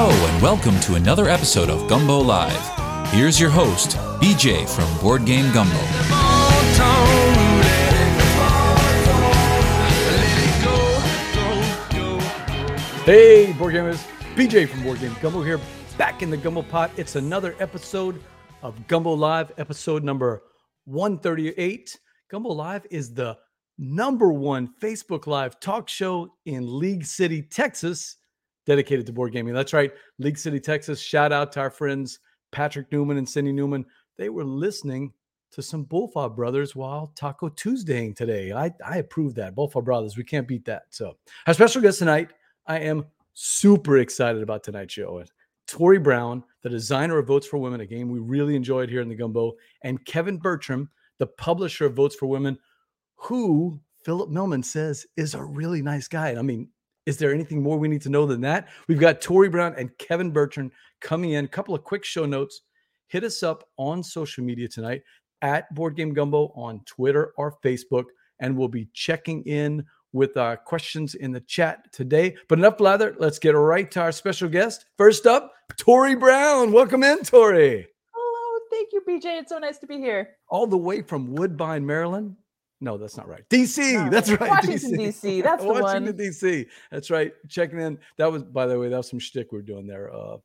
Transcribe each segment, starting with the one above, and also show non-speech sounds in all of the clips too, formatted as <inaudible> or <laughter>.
Hello, and welcome to another episode of Gumbo Live. Here's your host, BJ from Board Game Gumbo. Hey, board gamers! BJ from Board Game Gumbo here, back in the Gumbo Pot. It's another episode of Gumbo Live, episode number 138. Gumbo Live is the number one Facebook Live talk show in League City, Texas, dedicated to board gaming. That's right, League City, Texas. Shout out to our friends Patrick Newman and Cindy Newman. They were listening to some Bullfog Brothers while Taco Tuesdaying today. I, I approve that. Bullfog Brothers, we can't beat that. So, our special guest tonight, I am super excited about tonight's show. Tory Brown, the designer of Votes for Women, a game we really enjoyed here in the Gumbo, and Kevin Bertram, the publisher of Votes for Women, who Philip Millman says is a really nice guy. I mean, is there anything more we need to know than that? We've got Tory Brown and Kevin Bertram coming in. A couple of quick show notes. Hit us up on social media tonight at Board Game Gumbo on Twitter or Facebook, and we'll be checking in with our questions in the chat today. But enough blather. Let's get right to our special guest. First up, Tory Brown. Welcome in, Tory. Hello, thank you, BJ. It's so nice to be here. All the way from Woodbine, Maryland. No, that's not right. DC. No, that's right. Washington, DC. That's the Washington, one. DC. That's right. Checking in. That was, by the way, that was some shtick we are doing there. Uh,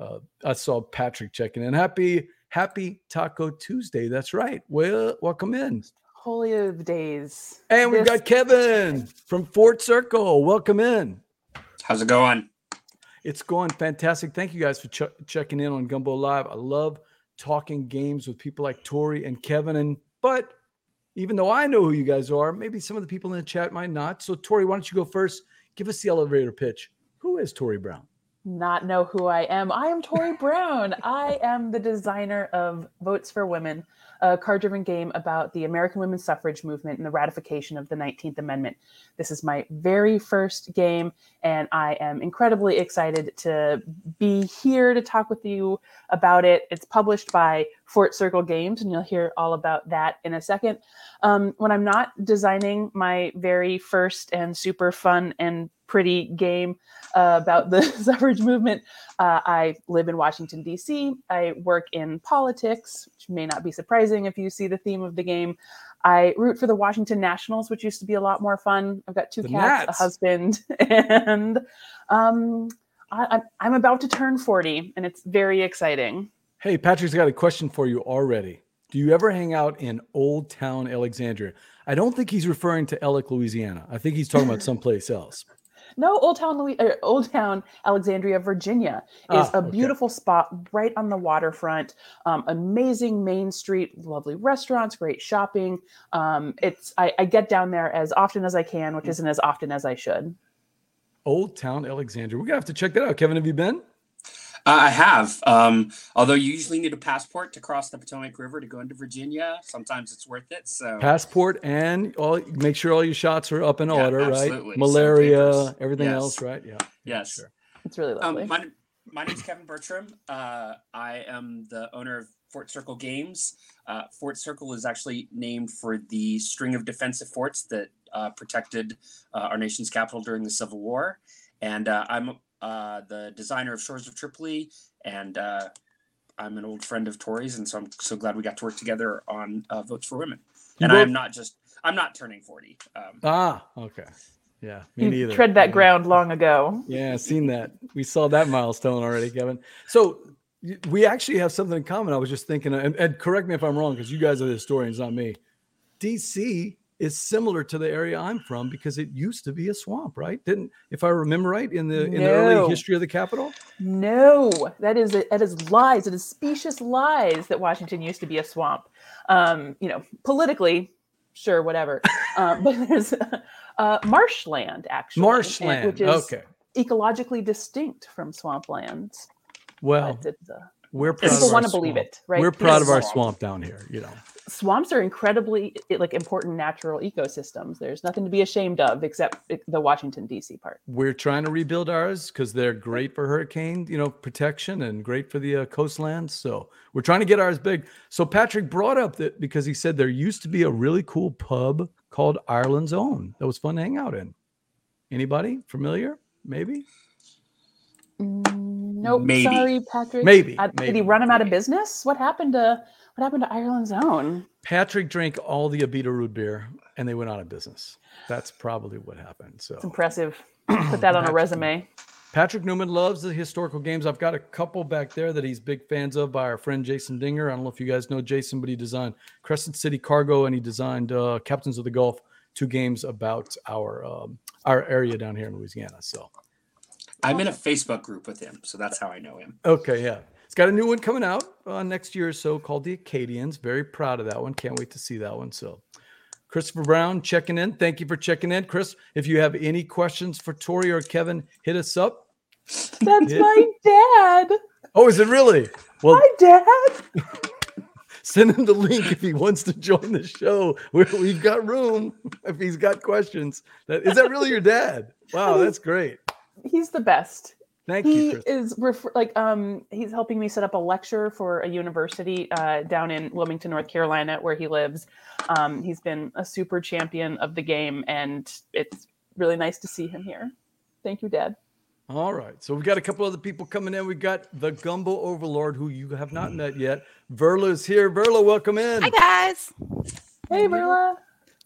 uh, I saw Patrick checking in. Happy, happy Taco Tuesday. That's right. Well, welcome in. Holy of days. And we've This- got Kevin from Fort Circle. Welcome in. How's it going? It's going fantastic. Thank you guys for ch- checking in on Gumbo Live. I love talking games with people like Tory and Kevin. And but even though I know who you guys are, maybe some of the people in the chat might not. So Tory, why don't you go first? Give us the elevator pitch. Who is Tory Brown? Not know who I am. I am Tory <laughs> Brown. I am the designer of Votes for Women, a card driven game about the American women's suffrage movement and the ratification of the 19th Amendment. This is my very first game, and I am incredibly excited to be here to talk with you about it. It's published by Fort Circle Games, and you'll hear all about that in a second. Um, when I'm not designing my very first and super fun and pretty game uh, about the <laughs> suffrage movement, uh, I live in Washington, D.C. I work in politics, which may not be surprising if you see the theme of the game. I root for the Washington Nationals, which used to be a lot more fun. I've got two The cats, Nats. a husband, <laughs> and um, I, I'm, I'm about to turn 40, and it's very exciting. Hey, Patrick's got a question for you already. Do you ever hang out in Old Town Alexandria? I don't think he's referring to Ellick, Louisiana. I think he's talking about <laughs> someplace else. No, Old Town, Louis, uh, Old Town, Alexandria, Virginia is Ah, a okay. beautiful spot right on the waterfront. Um, amazing main street, lovely restaurants, great shopping. Um, it's I, I get down there as often as I can, Mm. which isn't as often as I should. Old Town Alexandria. We're gonna have to check that out. Kevin, have you been? Uh, I have. Um, although you usually need a passport to cross the Potomac River to go into Virginia, sometimes it's worth it. So passport and all make sure all your shots are up in Yeah, order, absolutely. right? Malaria, papers. everything Yes. else, right? Yeah. yeah, yes. sure. It's really lovely. Um, my, my name is Kevin Bertram. Uh, I am the owner of Fort Circle Games. Uh, Fort Circle is actually named for the string of defensive forts that uh, protected uh, our nation's capital during the Civil War. And uh, I'm uh, the designer of Shores of Tripoli, and uh, I'm an old friend of Tory's, and so I'm so glad we got to work together on uh, Votes for Women. And both- I'm not just I'm not turning 40. Um, Ah, okay. Yeah, me you neither. tread that ground long ago. Yeah, seen that. We saw that milestone already, Kevin. So we actually have something in common. I was just thinking, and, and correct me if I'm wrong, because you guys are the historians, not me. DC is similar to the area I'm from because it used to be a swamp, right? Didn't, if I remember right, in the in the early history of the capital. No, that is that is lies. It is specious lies that Washington used to be a swamp. Um, you know, politically, sure, whatever. uh, <laughs> but there's uh, marshland actually, and- Marshland. which is okay. ecologically distinct from swamplands. Well, But it's, uh, we're proud people of want to believe it, right? We're proud of our swamp down here. You know. Swamps are incredibly like important natural ecosystems. There's nothing to be ashamed of except the Washington D.C. part. we're trying to rebuild ours because they're great for hurricane, you know, protection and great for the uh, coastlands. So we're trying to get ours big. So Patrick brought up that because he said there used to be a really cool pub called Ireland's Own that was fun to hang out in. Anybody familiar? Maybe. Nope. Maybe. Sorry, Patrick. Maybe, Uh, Did he run him out of business? What happened to what happened to Ireland's own? Patrick drank all the Abita root beer and they went out of business. That's probably what happened. It's So impressive. Put that <clears throat> on a resume. Patrick Newman loves the historical games. I've got a couple back there that he's big fans of by our friend Jason Dinger. I don't know if you guys know Jason, but he designed Crescent City Cargo and he designed uh, Captains of the Gulf, two games about our um, our area down here in Louisiana. So I'm in a Facebook group with him, so that's how I know him. okay, yeah, it's got a new one coming out uh, next year or so called the Acadians. Very proud of that one. Can't wait to see that one. So. Christopher Brown checking in. Thank you for checking in, Chris. If you have any questions for Tory or Kevin, hit us up. That's Yeah. my dad. Oh, is it really? Well, Hi, Dad. <laughs> send him the link if he wants to join the show. we we've got room if he's got questions. That is that really your dad? Wow, that's great. He's the best. Thank he you, He is refer- like um he's helping me set up a lecture for a university uh, down in Wilmington, North Carolina, where he lives. Um, he's been a super champion of the game, and it's really nice to see him here. Thank you, Dad. All right. So we've got a couple other people coming in. We've got the Gumbo Overlord, who you have not met yet. Verla is here. Verla, welcome in. Hi guys. Hey, Verla. Verla,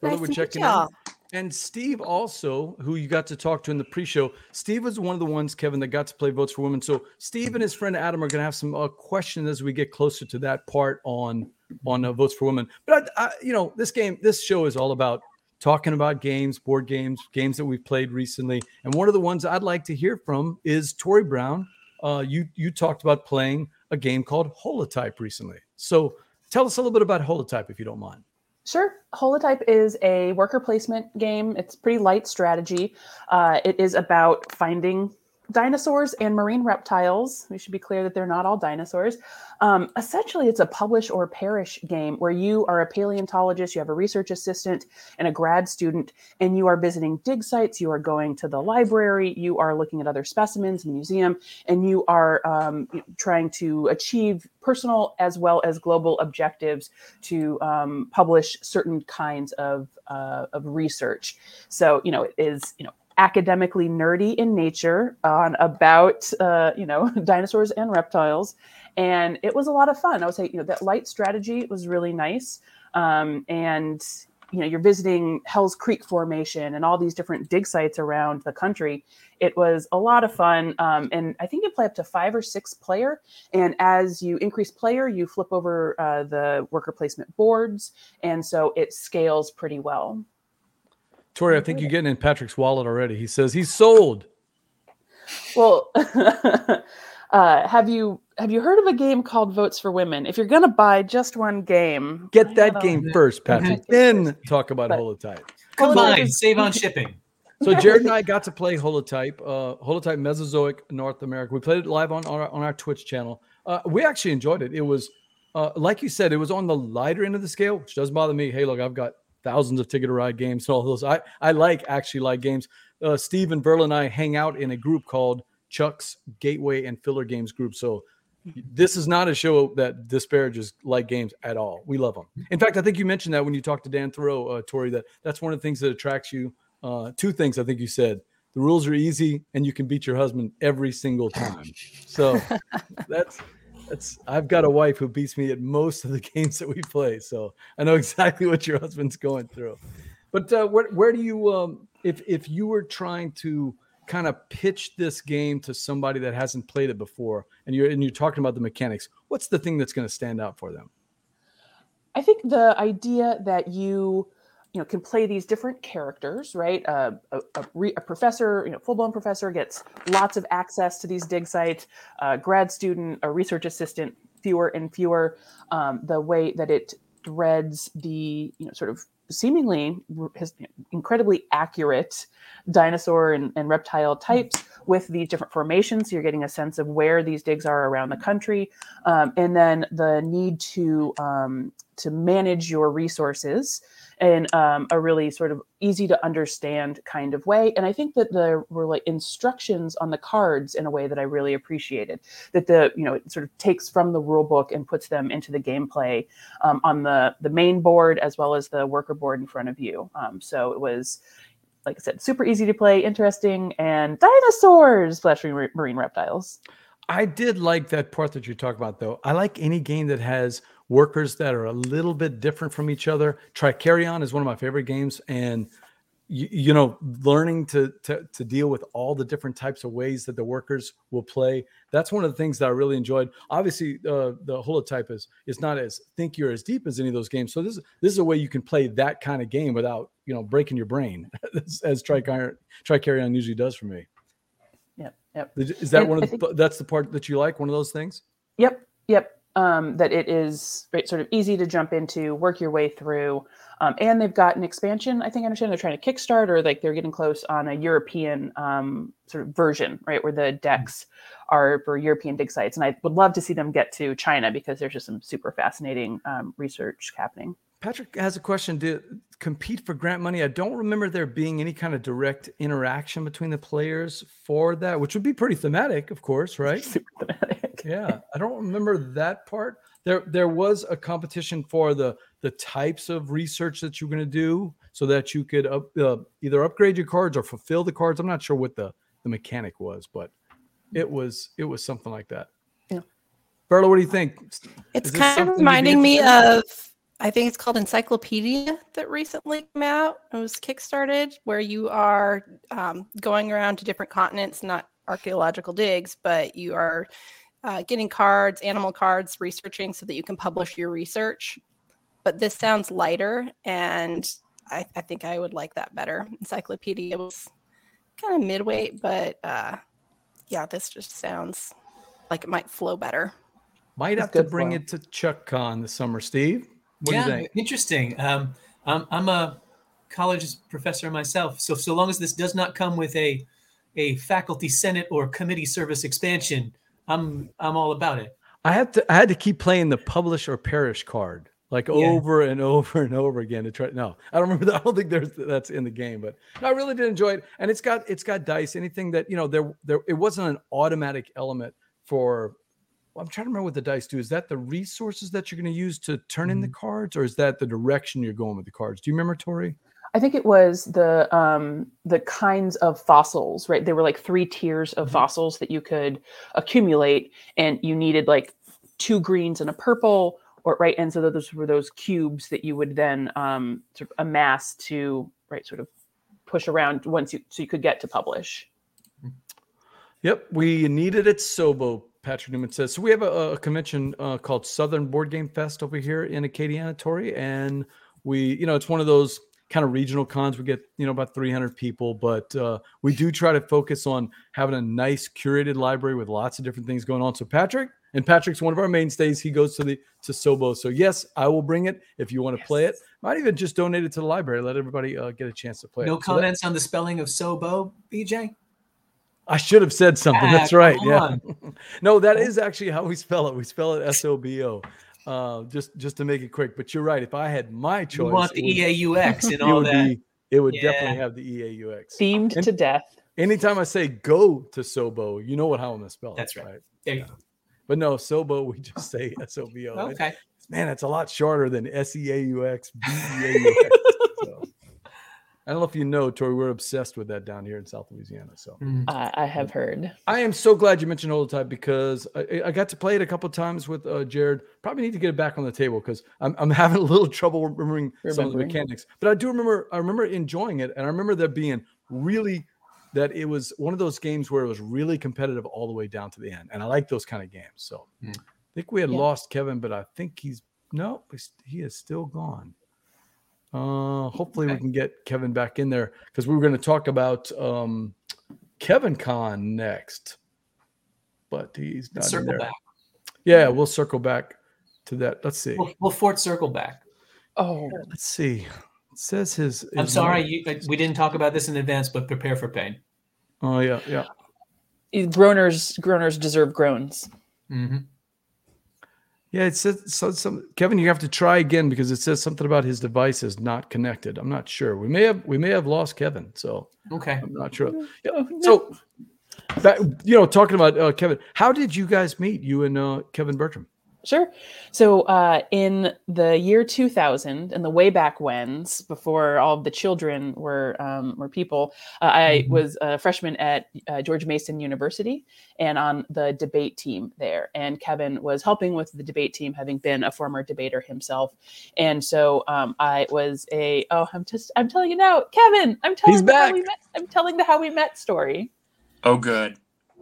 Nice we're to meet checking y'all. And Steve also, who you got to talk to in the pre-show. Steve was one of the ones, Kevin, that got to play Votes for Women. So Steve and his friend Adam are going to have some uh, questions as we get closer to that part on on uh, Votes for Women. But I, I, you know, this game, this show is all about talking about games, board games, games that we've played recently. And one of the ones I'd like to hear from is Tory Brown. Uh, you you talked about playing a game called Holotype recently. So tell us a little bit about Holotype, if you don't mind. Sure. Holotype is a worker placement game. It's pretty light strategy. Uh, it is about finding dinosaurs and marine reptiles. We should be clear that they're not all dinosaurs. Um, essentially, it's a publish or perish game where you are a paleontologist, you have a research assistant, and a grad student, and you are visiting dig sites, you are going to the library, you are looking at other specimens in the museum, and you are um, trying to achieve personal as well as global objectives to um, publish certain kinds of, uh, of research. So, you know, it is, you know, academically nerdy in nature on about, uh, you know, <laughs> dinosaurs and reptiles. And it was a lot of fun. I would say, you know, that light strategy was really nice. Um, and, you know, you're visiting Hell's Creek Formation and all these different dig sites around the country. It was a lot of fun. Um, and I think you play up to five or six player. And as you increase player, you flip over uh, the worker placement boards. And so it scales pretty well. Tory, I think you're getting in Patrick's wallet already. He says he's sold. Well, <laughs> uh, have you have you heard of a game called Votes for Women? If you're gonna buy just one game, Get I that have a- game first, <laughs> Patrick. Then talk about But- Holotype. Combine, is- save on shipping. <laughs> So Jared and I got to play Holotype, uh, Holotype Mesozoic North America. We played it live on on our, on our Twitch channel. Uh, we actually enjoyed it. It was, uh, like you said, it was on the lighter end of the scale, which doesn't bother me. Hey, look, I've got thousands of Ticket to Ride games and all those. I I like actually like games. Uh, Steve and Verla and I hang out in a group called Chuck's Gateway and Filler Games Group. So this is not a show that disparages like games at all. We love them. In fact, I think you mentioned that when you talked to Dan Thurot, uh, Tory, that that's one of the things that attracts you. Uh, two things I think you said: the rules are easy, and you can beat your husband every single time. So <laughs> that's that's. I've got a wife who beats me at most of the <laughs> games that we play, so I know exactly what your husband's going through. But uh, where where do you um, if if you were trying to kind of pitch this game to somebody that hasn't played it before, and you're and you're talking about the mechanics, what's the thing that's going to stand out for them? I think the idea that you you know can play these different characters right? Uh, a, a, re, a professor you know full-blown professor gets lots of access to these dig sites. A grad student a research assistant fewer and fewer um, the way that it threads the you know sort of seemingly his incredibly accurate dinosaur and, and reptile types with these different formations. So you're getting a sense of where these digs are around the country. Um, and then the need to um, to manage your resources in um, a really sort of easy to understand kind of way. And I think that there were like instructions on the cards in a way that I really appreciated. That the you know it sort of takes from the rule book and puts them into the gameplay um, on the the main board as well as the worker board in front of you. Um, so it was. Like I said, super easy to play, interesting, and dinosaurs, slash marine reptiles. I did like that part that you talk about, though. I like any game that has workers that are a little bit different from each other. Trickerion is one of my favorite games, and you, you know, learning to, to to deal with all the different types of ways that the workers will play. That's one of the things that I really enjoyed. Obviously, uh, the holotype is is not as think you're as deep as any of those games. So this this is a way you can play that kind of game without you know breaking your brain, <laughs> as Trickerion Trickerion usually does for me. Yep. Yep. Is that one of the, that's the part that you like? One of those things? Yep, yep. Um, that it is right, sort of easy to jump into, work your way through, um, and they've got an expansion. I think I understand they're trying to kickstart or like they're getting close on a European um, sort of version, right, where the decks are for European dig sites. And I would love to see them get to China because there's just some super fascinating um, research happening. Patrick has a question. To compete for grant money, I don't remember there being any kind of direct interaction between the players for that, which would be pretty thematic, of course, <laughs> right? Super thematic. yeah, I don't remember that part. There, there was a competition for the the types of research that you're going to do, so that you could up, uh, either upgrade your cards or fulfill the cards. I'm not sure what the the mechanic was, but it was it was something like that. Yeah. Verla, what do you think? It's Is kind of reminding me of, I think it's called Encyclopedia that recently came out. It was kickstarted where you are um, going around to different continents, not archaeological digs, but you are uh, getting cards, animal cards, researching so that you can publish your research. But this sounds lighter, and I, I think I would like that better. Encyclopedia was kind of midweight, but uh, yeah, this just sounds like it might flow better. Might That's have to bring flow. it to Chuck Con this summer, Steve. What yeah, do you think? interesting. Um, I'm, I'm a college professor myself, so so long as this does not come with a a faculty senate or committee service expansion, I'm I'm all about it. I had to I had to keep playing the publish or perish card like Yeah. over and over and over again to try. No, I don't remember. That. <laughs> I don't think there's that's in the game, but no, I really did enjoy it. And it's got it's got dice. Anything that you know there there it wasn't an automatic element for. I'm trying to remember what the dice do. Is that the resources that you're going to use to turn in the cards, or is that the direction you're going with the cards? Do you remember, Tory? I think it was the um, the kinds of fossils, right? There were like three tiers of fossils that you could accumulate, and you needed like two greens and a purple, or right. And so those were those cubes that you would then um, sort of amass to right, sort of push around once you so you could get to publish. Yep, we needed it. Sobo, Patrick Newman says. So we have a, a convention uh, called Southern Board Game Fest over here in Acadiana, Tory, and we, you know, it's one of those kind of regional cons. We get, you know, about 300 people, but uh, we do try to focus on having a nice curated library with lots of different things going on. So Patrick, and Patrick's one of our mainstays. He goes to the to Sobo. So yes, I will bring it if you want to play it. Might even just donate it to the library. Let everybody uh, get a chance to play No it. So that- comments on the spelling of Sobo, BJ. I should have said something. Ah, That's right. Yeah. on. <laughs> no, that is actually how we spell it. We spell it S O B O. Uh, just just to make it quick. But you're right. If I had my choice, You want the EAUX <laughs> and it all would that. be- it would Yeah. definitely have the EAUX. Themed And- to death. Anytime I say go to Sobo, you know what how I'm gonna spell it. That's right. There you go. But no, Sobo, we just say S O B O. Okay. Man, that's a lot shorter than S E A U X B E A U X. <laughs> So, I don't know if you know, Tory, we're obsessed with that down here in South Louisiana. So Mm. I, I have heard. I am so glad you mentioned Holotype because I, I got to play it a couple times with uh, Jared. Probably need to get it back on the table because I'm, I'm <laughs> having a little trouble remembering, some of the mechanics. But I do remember I remember enjoying it, and I remember there being really that it was one of those games where it was really competitive all the way down to the end, and I like those kind of games. So Hmm. I think we had Yeah. lost Kevin, but I think he's no, he is still gone. Uh, hopefully we can get Kevin back in there because we were going to talk about um, Kevin Con next, but he's not in Circle there. back. Yeah, we'll circle back to that. Let's see. We'll, we'll Fort Circle back. Oh, Let's see. It says his. I'm his sorry, you, uh, we didn't talk about this in advance, but prepare for pain. Oh yeah, yeah. groaners groaners deserve groans. hmm Yeah, it says so. Some Kevin, you have to try again because it says something about his device is not connected. I'm not sure. We may have we may have lost Kevin, so Okay. I'm not sure. Yeah. So, back, you know, talking about uh, Kevin, how did you guys meet? You and uh, Kevin Bertram. Sure. So, uh, in the year 2000, in the way back whens, before all of the children were um, were people, uh, I Mhm. was a freshman at uh, George Mason University and on the debate team there. And Kevin was helping with the debate team, having been a former debater himself. And so, um, I was a oh, I'm just I'm telling you now, Kevin. I'm telling the how we met. I'm telling the how we met story. Oh, good.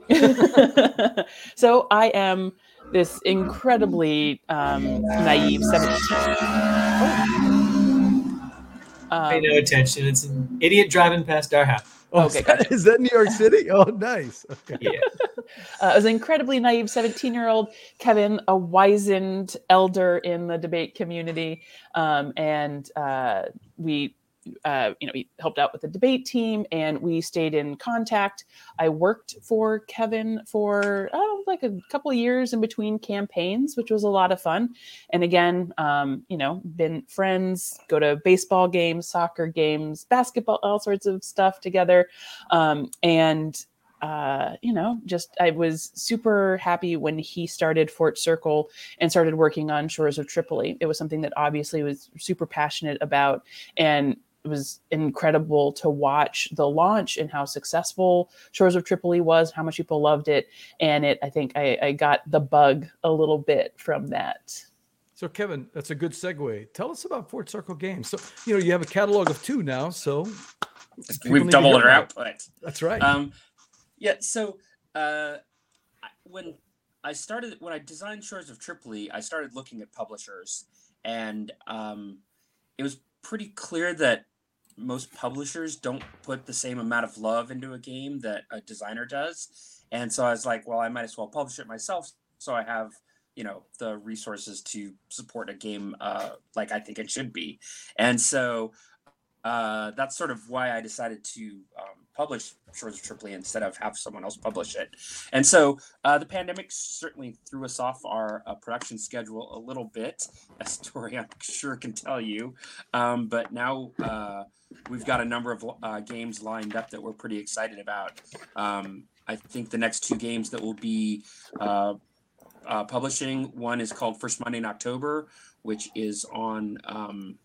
<laughs> so I am this incredibly um, naive 17. Pay Um, no attention. It's an idiot driving past our house. Oh, Okay, is, that, gotcha. <laughs> is that New York City? Oh, nice. Okay. Yeah. <laughs> uh, I was an incredibly naive 17 year old Kevin, a wizened elder in the debate community. Um, and uh, we, uh, you know, we helped out with the debate team and we stayed in contact. I worked for Kevin for oh, like a couple of years in between campaigns, which was a lot of fun. And again, um, you know, been friends, go to baseball games, soccer games, basketball, all sorts of stuff together. Um, and uh, you know, just I was super happy when he started Fort Circle and started working on Shores of Tripoli. It was something that obviously was super passionate about, and was incredible to watch the launch and how successful Shores of Tripoli was, how much people loved it, and it. I think I, I got the bug a little bit from that. So, Kevin, that's a good segue. Tell us about Fort Circle Games. So, you know, you have a catalog of two now. So, We've doubled our about it. output. That's right. Um, yeah. So uh, when I started, when I designed Shores of Tripoli, I started looking at publishers, and um, it was pretty clear that most publishers don't put the same amount of love into a game that a designer does. And so I was like, well, I might as well publish it myself, so I have you know the resources to support a game uh, like I think it should be. And so uh, that's sort of why I decided to um, publish Shores of Tripoli instead of have someone else publish it. And so uh, the pandemic certainly threw us off our uh, production schedule a little bit, <laughs> a story I'm sure can tell you. Um, but now uh, we've got a number of uh, games lined up that we're pretty excited about. Um, I think the next two games that will be uh, uh, publishing one is called First Monday in October, which is on um,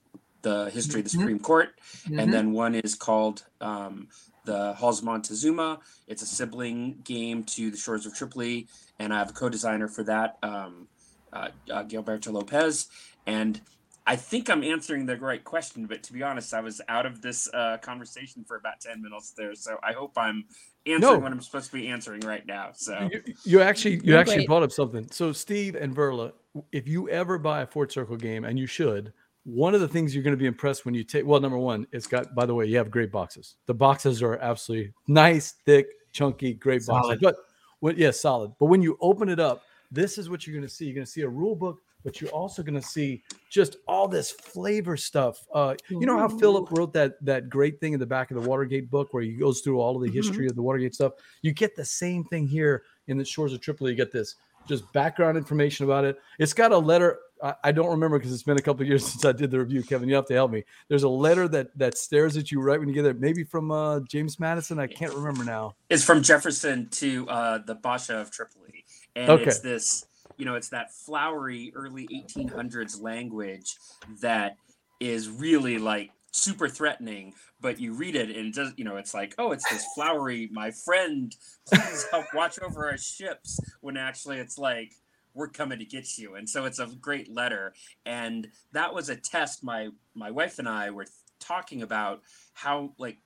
the history of the Mhm. Supreme Court Mhm. and then one is called um, the Halls of Montezuma. It's a sibling game to the Shores of Tripoli, and I have a co-designer for that, um, uh, uh, Gilberto Lopez. And I think I'm answering the right question, but to be honest, I was out of this uh, conversation for about ten minutes there, so I hope I'm answering No. what I'm supposed to be answering right now. So You, you actually you You're actually great. brought up something. So Steve and Verla, if you ever buy a Fort Circle game, and you should, one of the things you're going to be impressed when you take well, number one, it's got by the way, you have great boxes. The boxes are absolutely nice, thick, chunky, great boxes. Solid. But when yeah, solid. But when you open it up, this is what you're going to see. You're going to see a rule book, but you're also going to see just all this flavor stuff. Uh, you know how Philip wrote that that great thing in the back of the Watergate book where he goes through all of the Mhm. history of the Watergate stuff. You get the same thing here in the Shores of Tripoli. You get this just background information about it. It's got a letter. I, I don't remember because it's been a couple of years <laughs> since I did the review. Kevin, you have to help me. There's a letter that that stares at you right when you get there. Maybe from uh, James Madison. I can't remember now. it's from Jefferson to uh, the Basha of Tripoli, and Okay. it's this, you know, it's that flowery early 1800s language that is really like super threatening. But you read it and it does, you know, it's like, oh, it's this flowery, my friend, please help watch over our ships. When actually it's like, we're coming to get you. And so it's a great letter. And that was a test. My my wife and I were talking about how like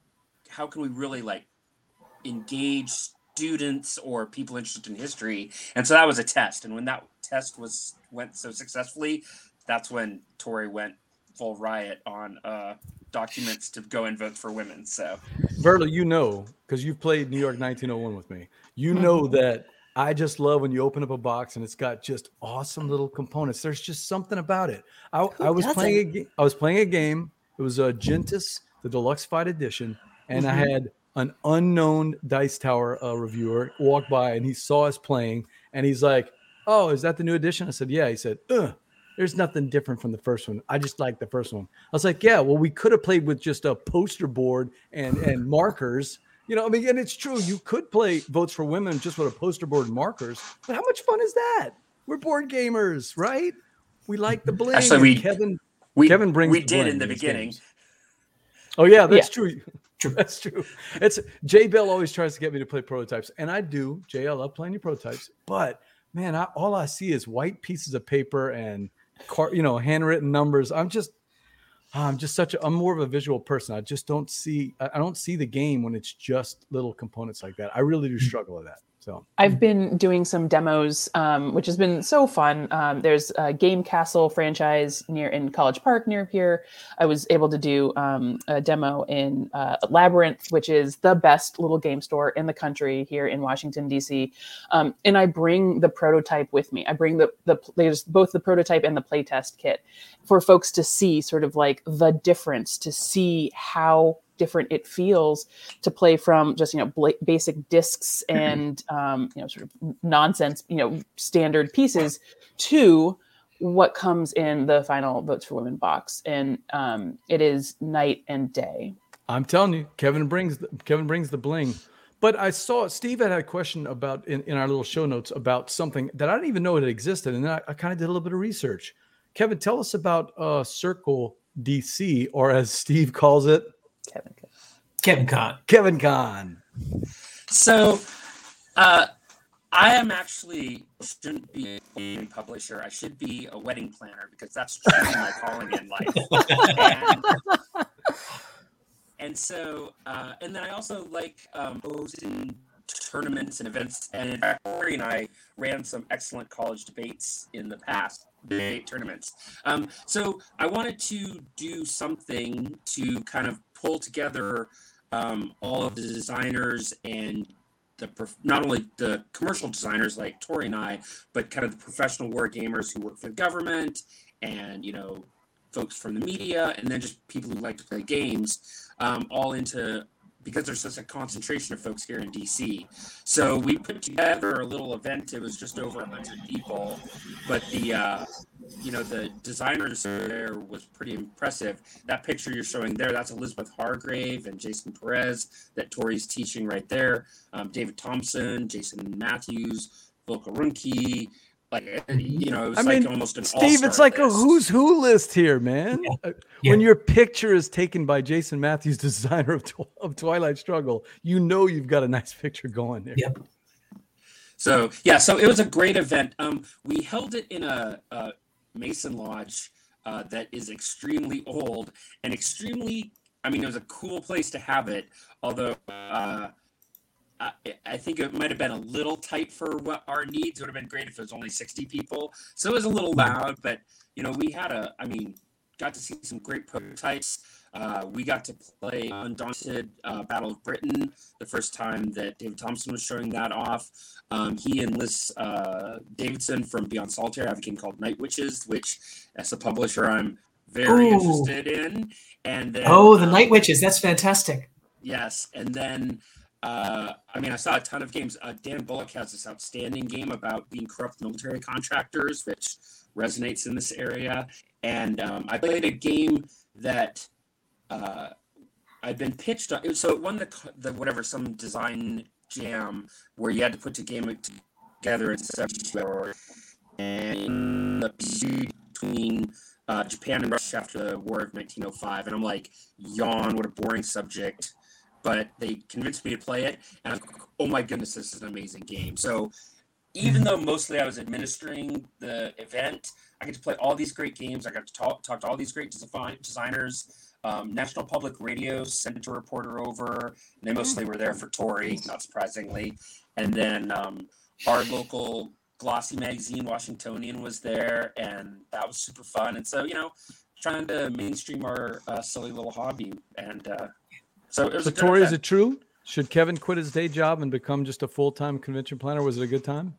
how can we really like engage students or people interested in history and so that was a test and when that test was went so successfully that's when Tory went full riot on uh documents to go and vote for women so Verla, you know, because you've played New York 1901 with me. You know <laughs> that I just love when you open up a box and it's got just awesome little components. There's just something about it. I, I was playing a doesn't? game. I was playing a game. It was a Gentes, the deluxe fight edition, and I mm-hmm. had an unknown Dice Tower uh, reviewer walk by and he saw us playing and he's like, "Oh, is that the new edition?" I said, "Yeah." He said, "Ugh." There's nothing different from the first one. I just like the first one. I was like, yeah, well, we could have played with just a poster board and and markers. You know, I mean, and it's true. You could play votes for women just with a poster board and markers. But how much fun is that? We're board gamers, right? We like the bling. Actually, we- Kevin We Kevin brings we the did bling in the beginning. games. Oh yeah, that's Yeah. true. <laughs> True. That's true. It's Jay Bell always tries to get me to play prototypes, and I do. Jay, I love playing your prototypes, but man, I, all I see is white pieces of paper and car, you know, handwritten numbers. I'm just, I'm just such a. I'm more of a visual person. I just don't see. I don't see the game when it's just little components like that. I really do hmm. struggle with that. So I've been doing some demos, um, which has been so fun. Um, there's a Game Castle franchise near in College Park near here. I was able to do um, a demo in uh, Labyrinth, which is the best little game store in the country here in Washington D.C. Um, and I bring the prototype with me. I bring the the there's both the prototype and the playtest kit for folks to see sort of like the difference, to see how different it feels to play from just you know bla- basic discs <clears throat> and um, you know sort of nonsense you know standard pieces to what comes in the final votes for women box and um, it is night and day I'm telling you, Kevin brings the, Kevin brings the bling. But I saw Steve had a question about in, in our little show notes about something that I didn't even know it existed, and then I, I kind of did a little bit of research. Kevin, tell us about uh, Circle DC, or as Steve calls it, kevin Kevin Kahn. Kevin Con. So, uh, I am actually shouldn't be a publisher. I should be a wedding planner because that's truly my calling in life. And, and so, uh, and then I also like um, hosting tournaments and events. And in fact, Tory and I ran some excellent college debates in the past, debate tournaments. Um, so I wanted to do something to kind of pull together um, all of the designers and the not only the commercial designers like Tory and I, but kind of the professional war gamers who work for the government and you know folks from the media, and then just people who like to play games, um, all into because there's such a concentration of folks here in DC. So we put together a little event. It was just over 100 people, but the uh, you know the designers there was pretty impressive. That picture you're showing there, that's Elizabeth Hargrave and Jason Perez that Tory's teaching right there. Um, David Thompson, Jason Matthews, Volko Ruhnke. Like you know, it was I like mean, almost an Steve, it's all-star like a who's who list here, man. Uh, Yeah. When your picture is taken by Jason Matthews, <laughs> designer of, Tw- of Twilight Struggle, you know you've got a nice picture going there. Yep. So yeah, so it was a great event. Um, we held it in a, a Mason Lodge uh, that is extremely old and extremely. I mean, it was a cool place to have it. Although uh, I, I think it might have been a little tight for what our needs. It would have been great if it was only sixty people. So it was a little loud, but you know, we had a. I mean, got to see some great prototypes. Uh, we got to play Undaunted uh, Battle of Britain the first time that David Thompson was showing that off. Um, he and Liz uh, Davidson from Beyond Solitaire have a game called Night Witches, which, as a publisher, I'm very Ooh. interested in. And then, Oh, the um, Night Witches. That's fantastic. Yes, and then uh, I mean, I saw a ton of games. Uh, Dan Bullock has this outstanding game about being corrupt military contractors, which resonates in this area. And um, I played a game that uh, I'd been pitched on. So it won the the whatever some design jam where you had to put the game together in seven hours. And the between uh, Japan and Russia after the War of 1905, and I'm like, yawn, what a boring subject. But they convinced me to play it, and I'm, oh my goodness, this is an amazing game. So even though mostly I was administering the event, I get to play all these great games. I got to talk, talk to all these great design, designers. Um, National Public Radio sent a reporter over. They mostly were there for Tory, not surprisingly. And then um, our local glossy magazine, Washingtonian, was there, and that was super fun. And so, you know, trying to mainstream our uh, silly little hobby. And uh, so it was So, Tory, is it true? Should Kevin quit his day job and become just a full time convention planner? Was it a good time?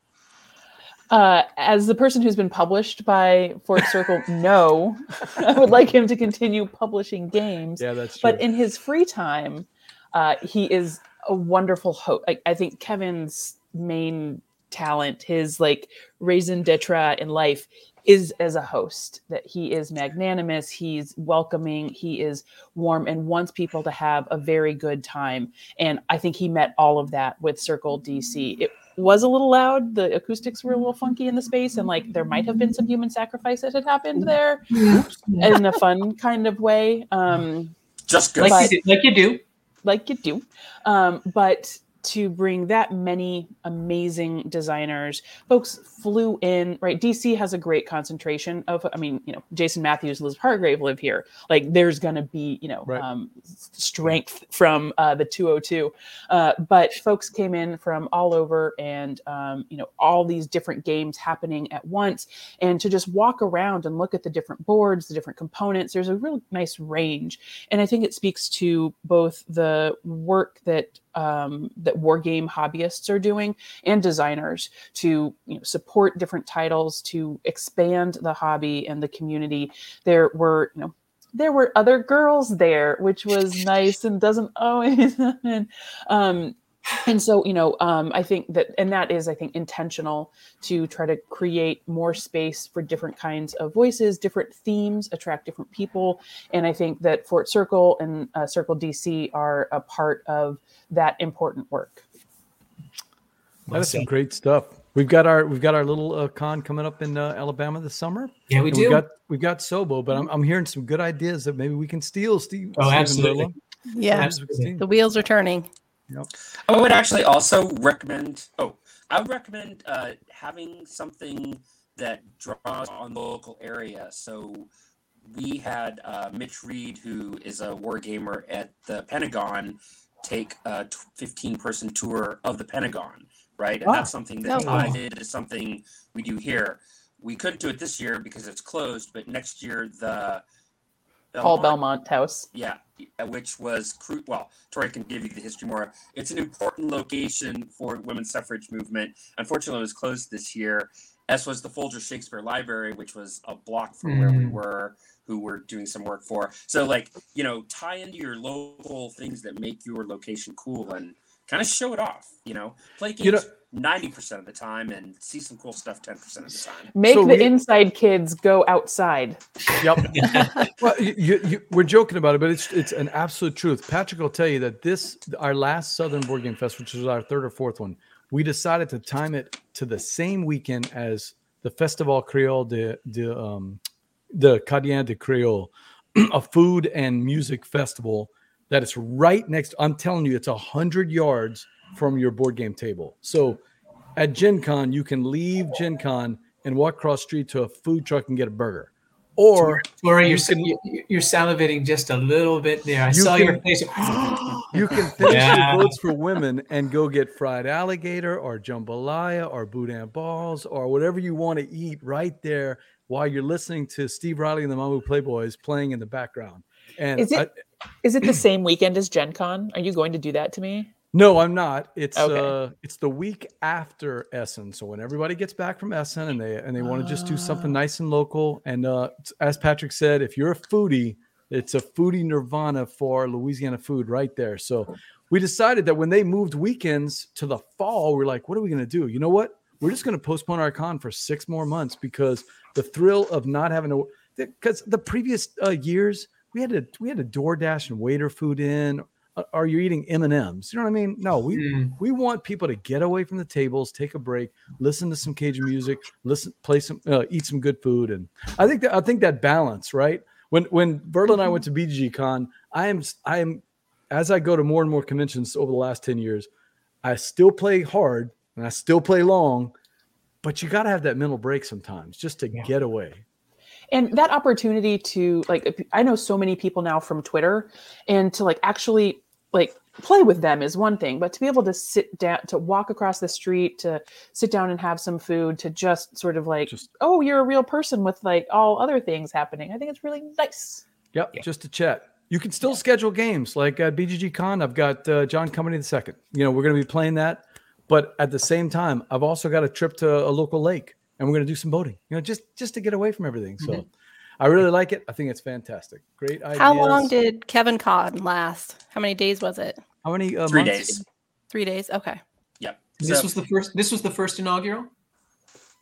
Uh, as the person who's been published by Fort Circle, <laughs> no, I would like him to continue publishing games. Yeah, that's true. but in his free time uh, he is a wonderful host I, I think kevin's main talent his like raison d'etre in life is as a host that he is magnanimous he's welcoming he is warm and wants people to have a very good time and i think he met all of that with circle dc it was a little loud. The acoustics were a little funky in the space, and like there might have been some human sacrifice that had happened there in a fun kind of way. Um, Just good. Like, But- you do, like you do. like you do. Um, but to bring that many amazing designers, folks flew in, right? DC has a great concentration of, I mean, you know, Jason Matthews, Liz Hargrave live here. Like there's going to be, you know, Right. um, strength from uh, the 202. Uh, but folks came in from all over and, um, you know, all these different games happening at once. And to just walk around and look at the different boards, the different components, there's a real nice range and I think it speaks to both the work that um, that war game hobbyists are doing and designers to you know, support different titles to expand the hobby and the community. There were you know there were other girls there, which was <laughs> nice and doesn't always <laughs> happen. Um, and so you know um, i think that and that is i think intentional to try to create more space for different kinds of voices different themes attract different people and i think that fort circle and uh, circle dc are a part of that important work That is some great stuff. We've got our we've got our little uh, con coming up in uh, Alabama this summer. Yeah, we And do. We've got we've got Sobo, but I'm, I'm hearing some good ideas that maybe we can steal. Steve. Oh, Stephen absolutely. Yeah, Absolutely. the wheels are turning. I would actually also recommend. Oh, I would recommend uh, having something that draws on the local area. So we had uh, Mitch Reed, who is a war gamer at the Pentagon, take a t- 15 person tour of the Pentagon, right? And Ah. that's something that Oh. I did is something we do here. We couldn't do it this year because it's closed, but next year the paul belmont house yeah, which was cru- well, Tory can give you the history more. It's an important location for women's suffrage movement. Unfortunately, it was closed this year. As was the Folger Shakespeare Library, which was a block from where we Mm. were, who we're doing some work for. So, like, you know, tie into your local things that make your location cool and kind of show it off. You know, play games You know- ninety percent of the time and see some cool stuff ten percent of the time. make So the we- inside kids go outside Yep. <laughs> well, you, you, you, we're joking about it, but it's it's an absolute truth. Patrick will tell you that this our last Southern Board Game Fest, which was our third or fourth one, we decided to time it to the same weekend as the Festival Creole de de um, the Cadien de Creole, <clears throat> a food and music festival that is right next. I'm telling you, it's a hundred yards from your board game table. So at Gen Con, you can leave Gen Con and walk across street to a food truck and get a burger. Or Tory, You you're, can- you- you're salivating just a little bit there. I You saw your face. <gasps> you can finish Yeah. your votes for women and go get fried alligator or jambalaya or boudin balls or whatever you want to eat right there while you're listening to Steve Riley and the Mamou Playboys playing in the background. And Is it- I- is it the same weekend as gen con are you going to do that to me no, I'm not. It's Okay. uh it's the week after Essen. So when everybody gets back from Essen and they and they want to just do something Ah. nice and local. And uh as Patrick said, if you're a foodie, it's a foodie nirvana for Louisiana food right there. So we decided that when they moved weekends to the fall, we're like, what are we gonna do? You know what? We're just gonna postpone our con for six more months because the thrill of not having to because the previous uh, years we had to we had to DoorDash and waiter food in. Uh, Are you eating M and M's? You know what I mean? No, we Mm. we want people to get away from the tables, take a break, listen to some Cajun music, listen, play some, uh, eat some good food, and I think that I think that balance, right? When when Verla and I went to BG Con, I am I am as I go to more and more conventions over the last ten years, I still play hard and I still play long, but you got to have that mental break sometimes just to Yeah. get away. And that opportunity to like i know so many people now from twitter and to like actually like play with them is one thing but to be able to sit down to walk across the street to sit down and have some food to just sort of like Just- oh you're a real person with like all other things happening i think it's really nice Yep, Yeah. just to chat. You can still schedule games like at BGG Con. I've got uh, John Company the second. You know, we're going to be playing that, but at the same time, I've also got a trip to a local lake, and we're going to do some boating. You know, just just to get away from everything. So, I really like it. I think it's fantastic. Great idea. How long did Kevin Con last? How many days was it? how many uh, Three months? days. Three days. Okay. Yep. This So- was the first. This was the first inaugural.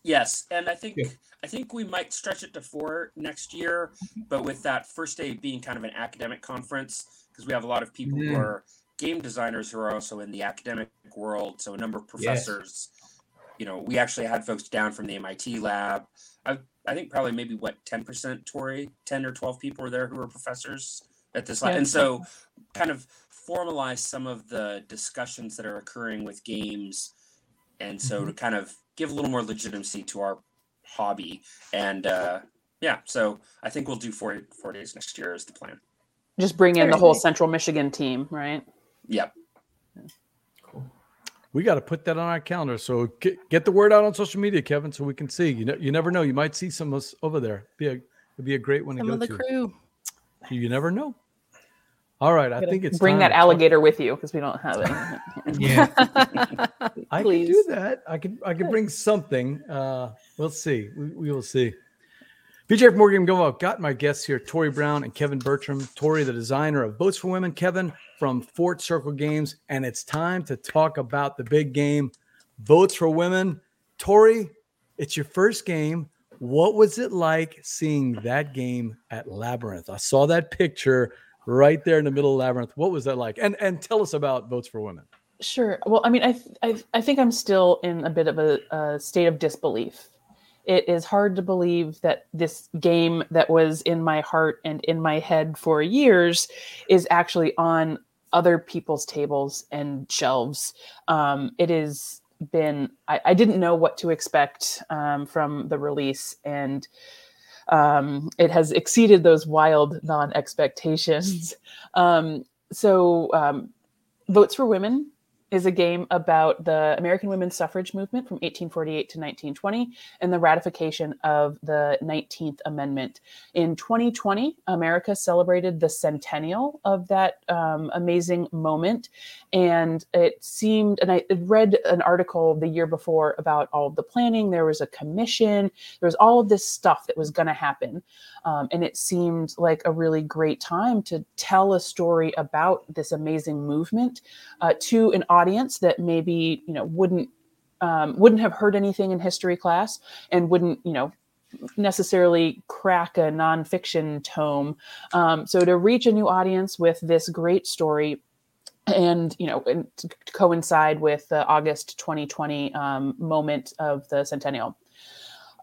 Yes, and I think Yeah. I think we might stretch it to four next year, but with that first day being kind of an academic conference, because we have a lot of people who Mm. are game designers who are also in the academic world. So a number of professors. You know, we actually had folks down from the MIT lab. I, I think probably maybe what ten percent, Tory, ten or twelve people were there who were professors at this lab, and so kind of formalize some of the discussions that are occurring with games, and so to kind of give a little more legitimacy to our hobby. And uh, yeah, so I think we'll do four four days next year is the plan. Just bring in the whole. Central Michigan team, right? Yep. We got to put that on our calendar. So get, get the word out on social media, Kevin, so we can see. You know, you never know. You might see some of us over there. Be a, it'd be a great one Some to of go the to. crew. You never know. All right, I think it's bring time that to talk- alligator with you because we don't have it. <laughs> Yeah. I can Please. do that. I could I could bring something. Uh, we'll see. We, we will see. BJ from Morgan Go I've got my guests here, Tory Brown and Kevin Bertram. Tory, the designer of Votes for Women, Kevin from Fort Circle Games, and it's time to talk about the big game, votes for Women. Tory, it's your first game. What was it like seeing that game at Labyrinth? I saw that picture right there in the middle of Labyrinth. What was that like? And and tell us about votes for Women. Sure. Well, I mean, I, I, I think I'm still in a bit of a, a state of disbelief. It is hard to believe that this game that was in my heart and in my head for years is actually on other people's tables and shelves. Um, it has been, I, I didn't know what to expect um, from the release, and um, it has exceeded those wild non expectations. <laughs> Um, so, um, Votes for Women is a game about the American women's suffrage movement from 1848 to 1920 and the ratification of the 19th Amendment. In 2020, America celebrated the centennial of that um, amazing moment. And it seemed, and I read an article the year before about all of the planning. There was a commission, there was all of this stuff that was going to happen. Um, and it seemed like a really great time to tell a story about this amazing movement uh, to an audience that maybe you know wouldn't um, wouldn't have heard anything in history class and wouldn't you know necessarily crack a nonfiction tome. Um, so to reach a new audience with this great story and you know and coincide with the august 2020 um, moment of the centennial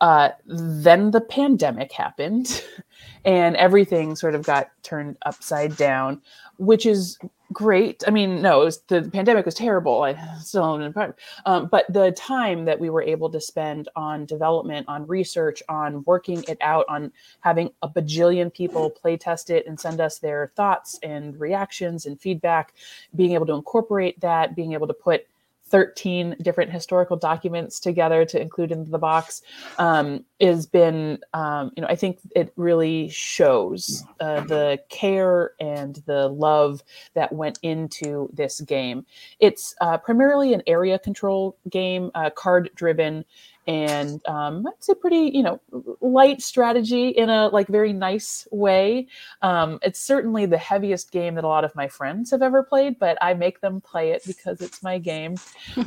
uh, then the pandemic happened <laughs> and everything sort of got turned upside down which is great i mean no was, the pandemic was terrible i still an um, but the time that we were able to spend on development on research on working it out on having a bajillion people play test it and send us their thoughts and reactions and feedback being able to incorporate that being able to put 13 different historical documents together to include into the box um, has been, um, you know, I think it really shows uh, the care and the love that went into this game. It's uh, primarily an area control game, uh, card driven, and um, I'd say pretty, you know, light strategy in a like very nice way. Um, it's certainly the heaviest game that a lot of my friends have ever played, but I make them play it because it's my game.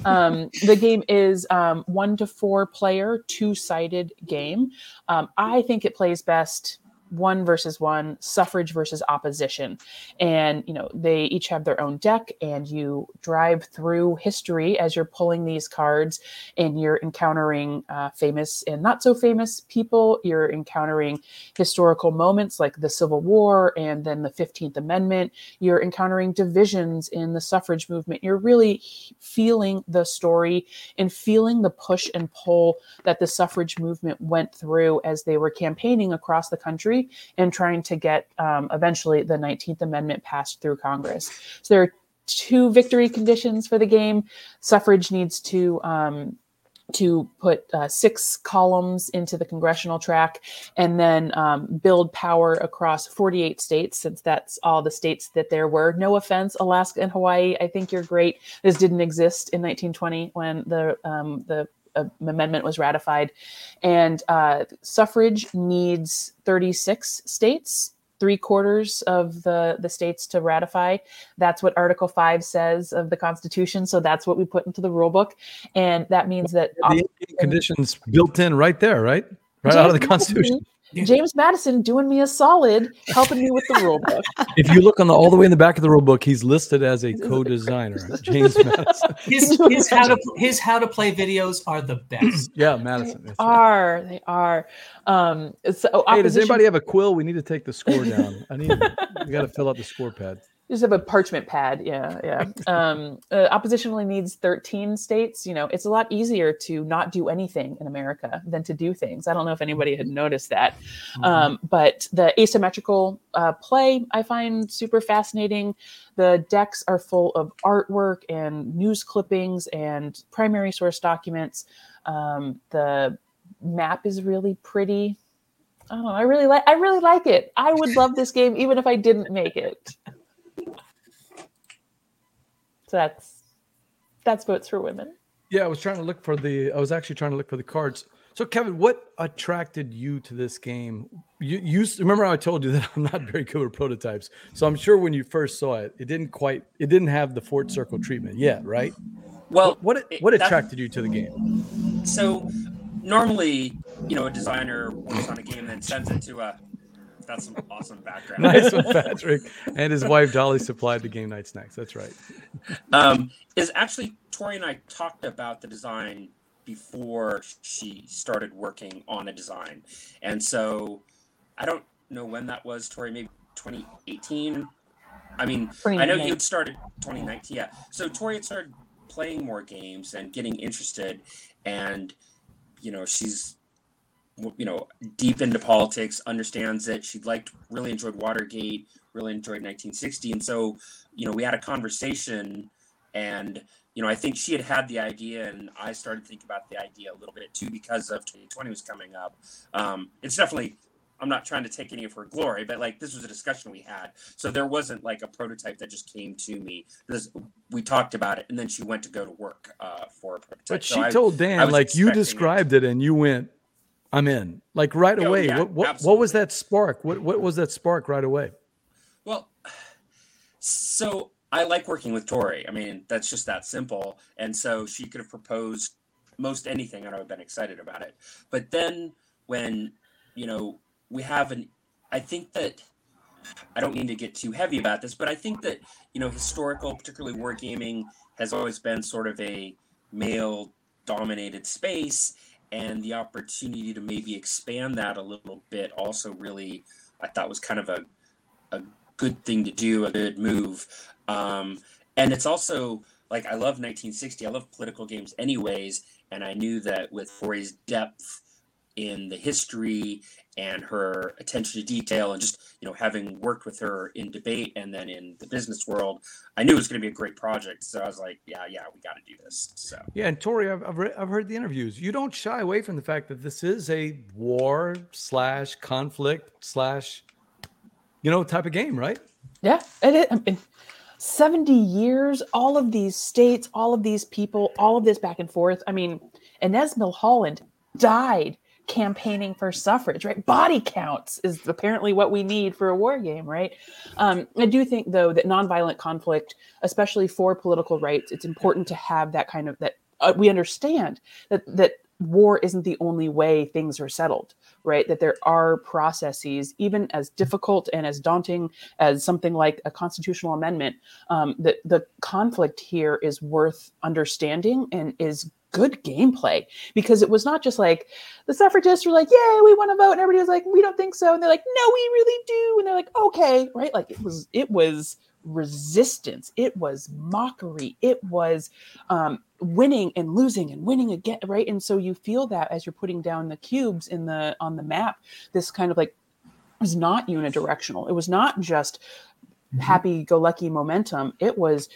Um, the <laughs> game is um, one to four player, two sided game. Um, I think it plays best one versus one, suffrage versus opposition. And, you know, they each have their own deck, and you drive through history as you're pulling these cards, and you're encountering uh, famous and not so famous people. You're encountering historical moments like the Civil War and then the 15th Amendment. You're encountering divisions in the suffrage movement. You're really feeling the story and feeling the push and pull that the suffrage movement went through as they were campaigning across the country and trying to get um, eventually the 19th Amendment passed through Congress. So there are two victory conditions for the game. Suffrage needs to um, to put uh, six columns into the congressional track and then um, build power across 48 states, since that's all the states that there were. No offense, Alaska and Hawaii. I think you're great. This didn't exist in 1920 when the um, the uh, amendment was ratified, and uh, suffrage needs 36 states three quarters of the the states to ratify that's what article 5 says of the constitution so that's what we put into the rule book and that means that The conditions built in right there, right? Right out of the Constitution. James Madison doing me a solid, helping me with the rule book. <laughs> If you look on the all the way in the back of the rule book, he's listed as a <laughs> co-designer. James Madison. <laughs> His, his how to his how to play videos are the <clears throat> best. Yeah, Madison. They that's right. are they are? Um, so Hey, does anybody have a quill? We need to take the score down. I need. We got to fill out the score pad. Just have a parchment pad yeah yeah <laughs> um uh, opposition only needs 13 states you know it's a lot easier to not do anything in america than to do things i don't know if anybody had noticed that um, but the asymmetrical uh, play i find super fascinating the decks are full of artwork and news clippings and primary source documents um, the map is really pretty I don't know. I really like. I really like it. I would love this game even if I didn't make it. <laughs> So that's that's votes for women. Yeah, I was trying to look for the. I was actually trying to look for the cards. So, Kevin, what attracted you to this game? You, you remember how I told you <laughs> that I'm not very good with prototypes. So I'm sure when you first saw it, it didn't quite. It didn't have the Fort Circle treatment yet, right? Well, What it- what that- attracted you to the game? So normally, you know, a designer works on a game and sends it to a. That's some awesome background. <laughs> Nice one, Patrick, and his wife Dolly supplied the game night snacks. That's right. um, is actually Tory and I talked about the design before she started working on a design, and so I don't know when that was. Tory, maybe 2018. I mean, I know you had started 2019. Yeah, so Tory had started playing more games and getting interested, and you know she's you know deep into politics, understands it. She liked, really enjoyed Watergate, really enjoyed 1960, and so you know we had a conversation and you know i think she had had the idea and i started thinking about the idea a little bit too because of 2020 was coming up um, it's definitely i'm not trying to take any of her glory but like this was a discussion we had so there wasn't like a prototype that just came to me this, we talked about it and then she went to go to work uh, for a prototype But she I- told I Dan, was like you expecting it. described it, and you went, "I'm in." Like right Oh, away. yeah, what what, what was that spark? What what was that spark right away? Well, so I like working with Tory. I mean, that's just that simple. And so she could have proposed most anything, and I would have been excited about it. But then when, you know, we have an, I think that, I don't mean to get too heavy about this, but I think that, you know, historical, particularly wargaming, has always been sort of a male dominated space. And the opportunity to maybe expand that a little bit also really, I thought was kind of a, a good thing to do, a good move. Um, and it's also like I love 1960. I love political games, anyways. And I knew that with Tory's depth in the history and her attention to detail, and just you know having worked with her in debate and then in the business world, I knew it was going to be a great project. So I was like, yeah, yeah, we got to do this. So Yeah, and Tory, I've I've, re- I've heard the interviews. You don't shy away from the fact that this is a war slash conflict slash, you know, type of game, right? Yeah, it is. I mean, 70 years, all of these states, all of these people, all of this back and forth. I mean, Inez Milholland died campaigning for suffrage, right? Body counts is apparently what we need for a war game, right? Um, I do think, though, that nonviolent conflict, especially for political rights, it's important to have that kind of that uh, we understand that that war isn't the only way things are settled right that there are processes even as difficult and as daunting as something like a constitutional amendment um, that the conflict here is worth understanding and is good gameplay because it was not just like the suffragists were like yeah we want to vote and everybody was like we don't think so and they're like no we really do and they're like okay right? Like it was it was resistance. It was mockery. It was um, winning and losing and winning again right? And so you feel that as you're putting down the cubes in the on the map this kind of like was not unidirectional. It was not just happy go lucky momentum. It was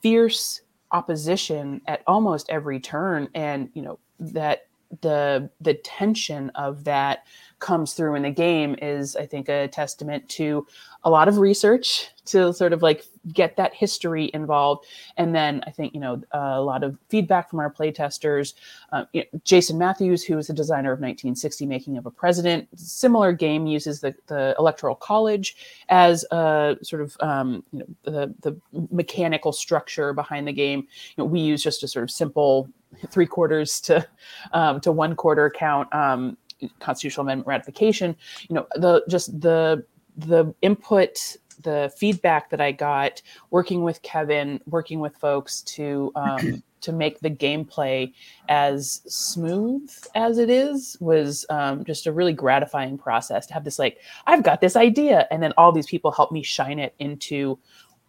fierce opposition at almost every turn. And you know that the the tension of that comes through in the game is i think a testament to a lot of research to sort of like get that history involved. And then i think you know a lot of feedback from our playtesters uh, you know, jason matthews who is the designer of 1960 making of a president similar game uses the, the electoral college as a sort of um, you know the, the mechanical structure behind the game. You know we use just a sort of simple three quarters to um, to one quarter count um, constitutional amendment ratification, you know, the just the the input the feedback that I got working with Kevin, working with folks to um, <clears throat> to make the gameplay as smooth as it is was um, just a really gratifying process to have this like I've got this idea, and then all these people help me shine it into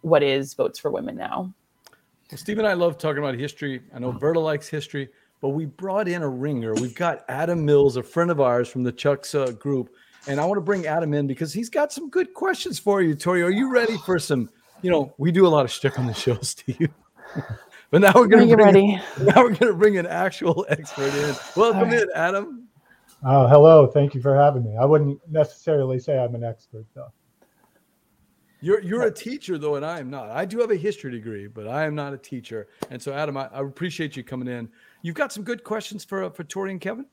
what is votes for women now. Well, Steve and I love talking about history. I know Berta likes history, but we brought in a ringer. We've got Adam Mills, a friend of ours from the Chucks uh, group and I want to bring Adam in because he's got some good questions for you, Tory. Are you ready for some? You know, we do a lot of shtick on the show, <laughs> Steve. but now we're gonna bring ready. In, <laughs> now we're gonna bring an actual <laughs> expert in. Welcome right. in, Adam. Oh, hello. Thank you for having me. I wouldn't necessarily say I'm an expert though. You're you're a teacher though, and I am not. I do have a history degree, but I am not a teacher. And so, Adam, I, I appreciate you coming in. You've got some good questions for for Tory and Kevin.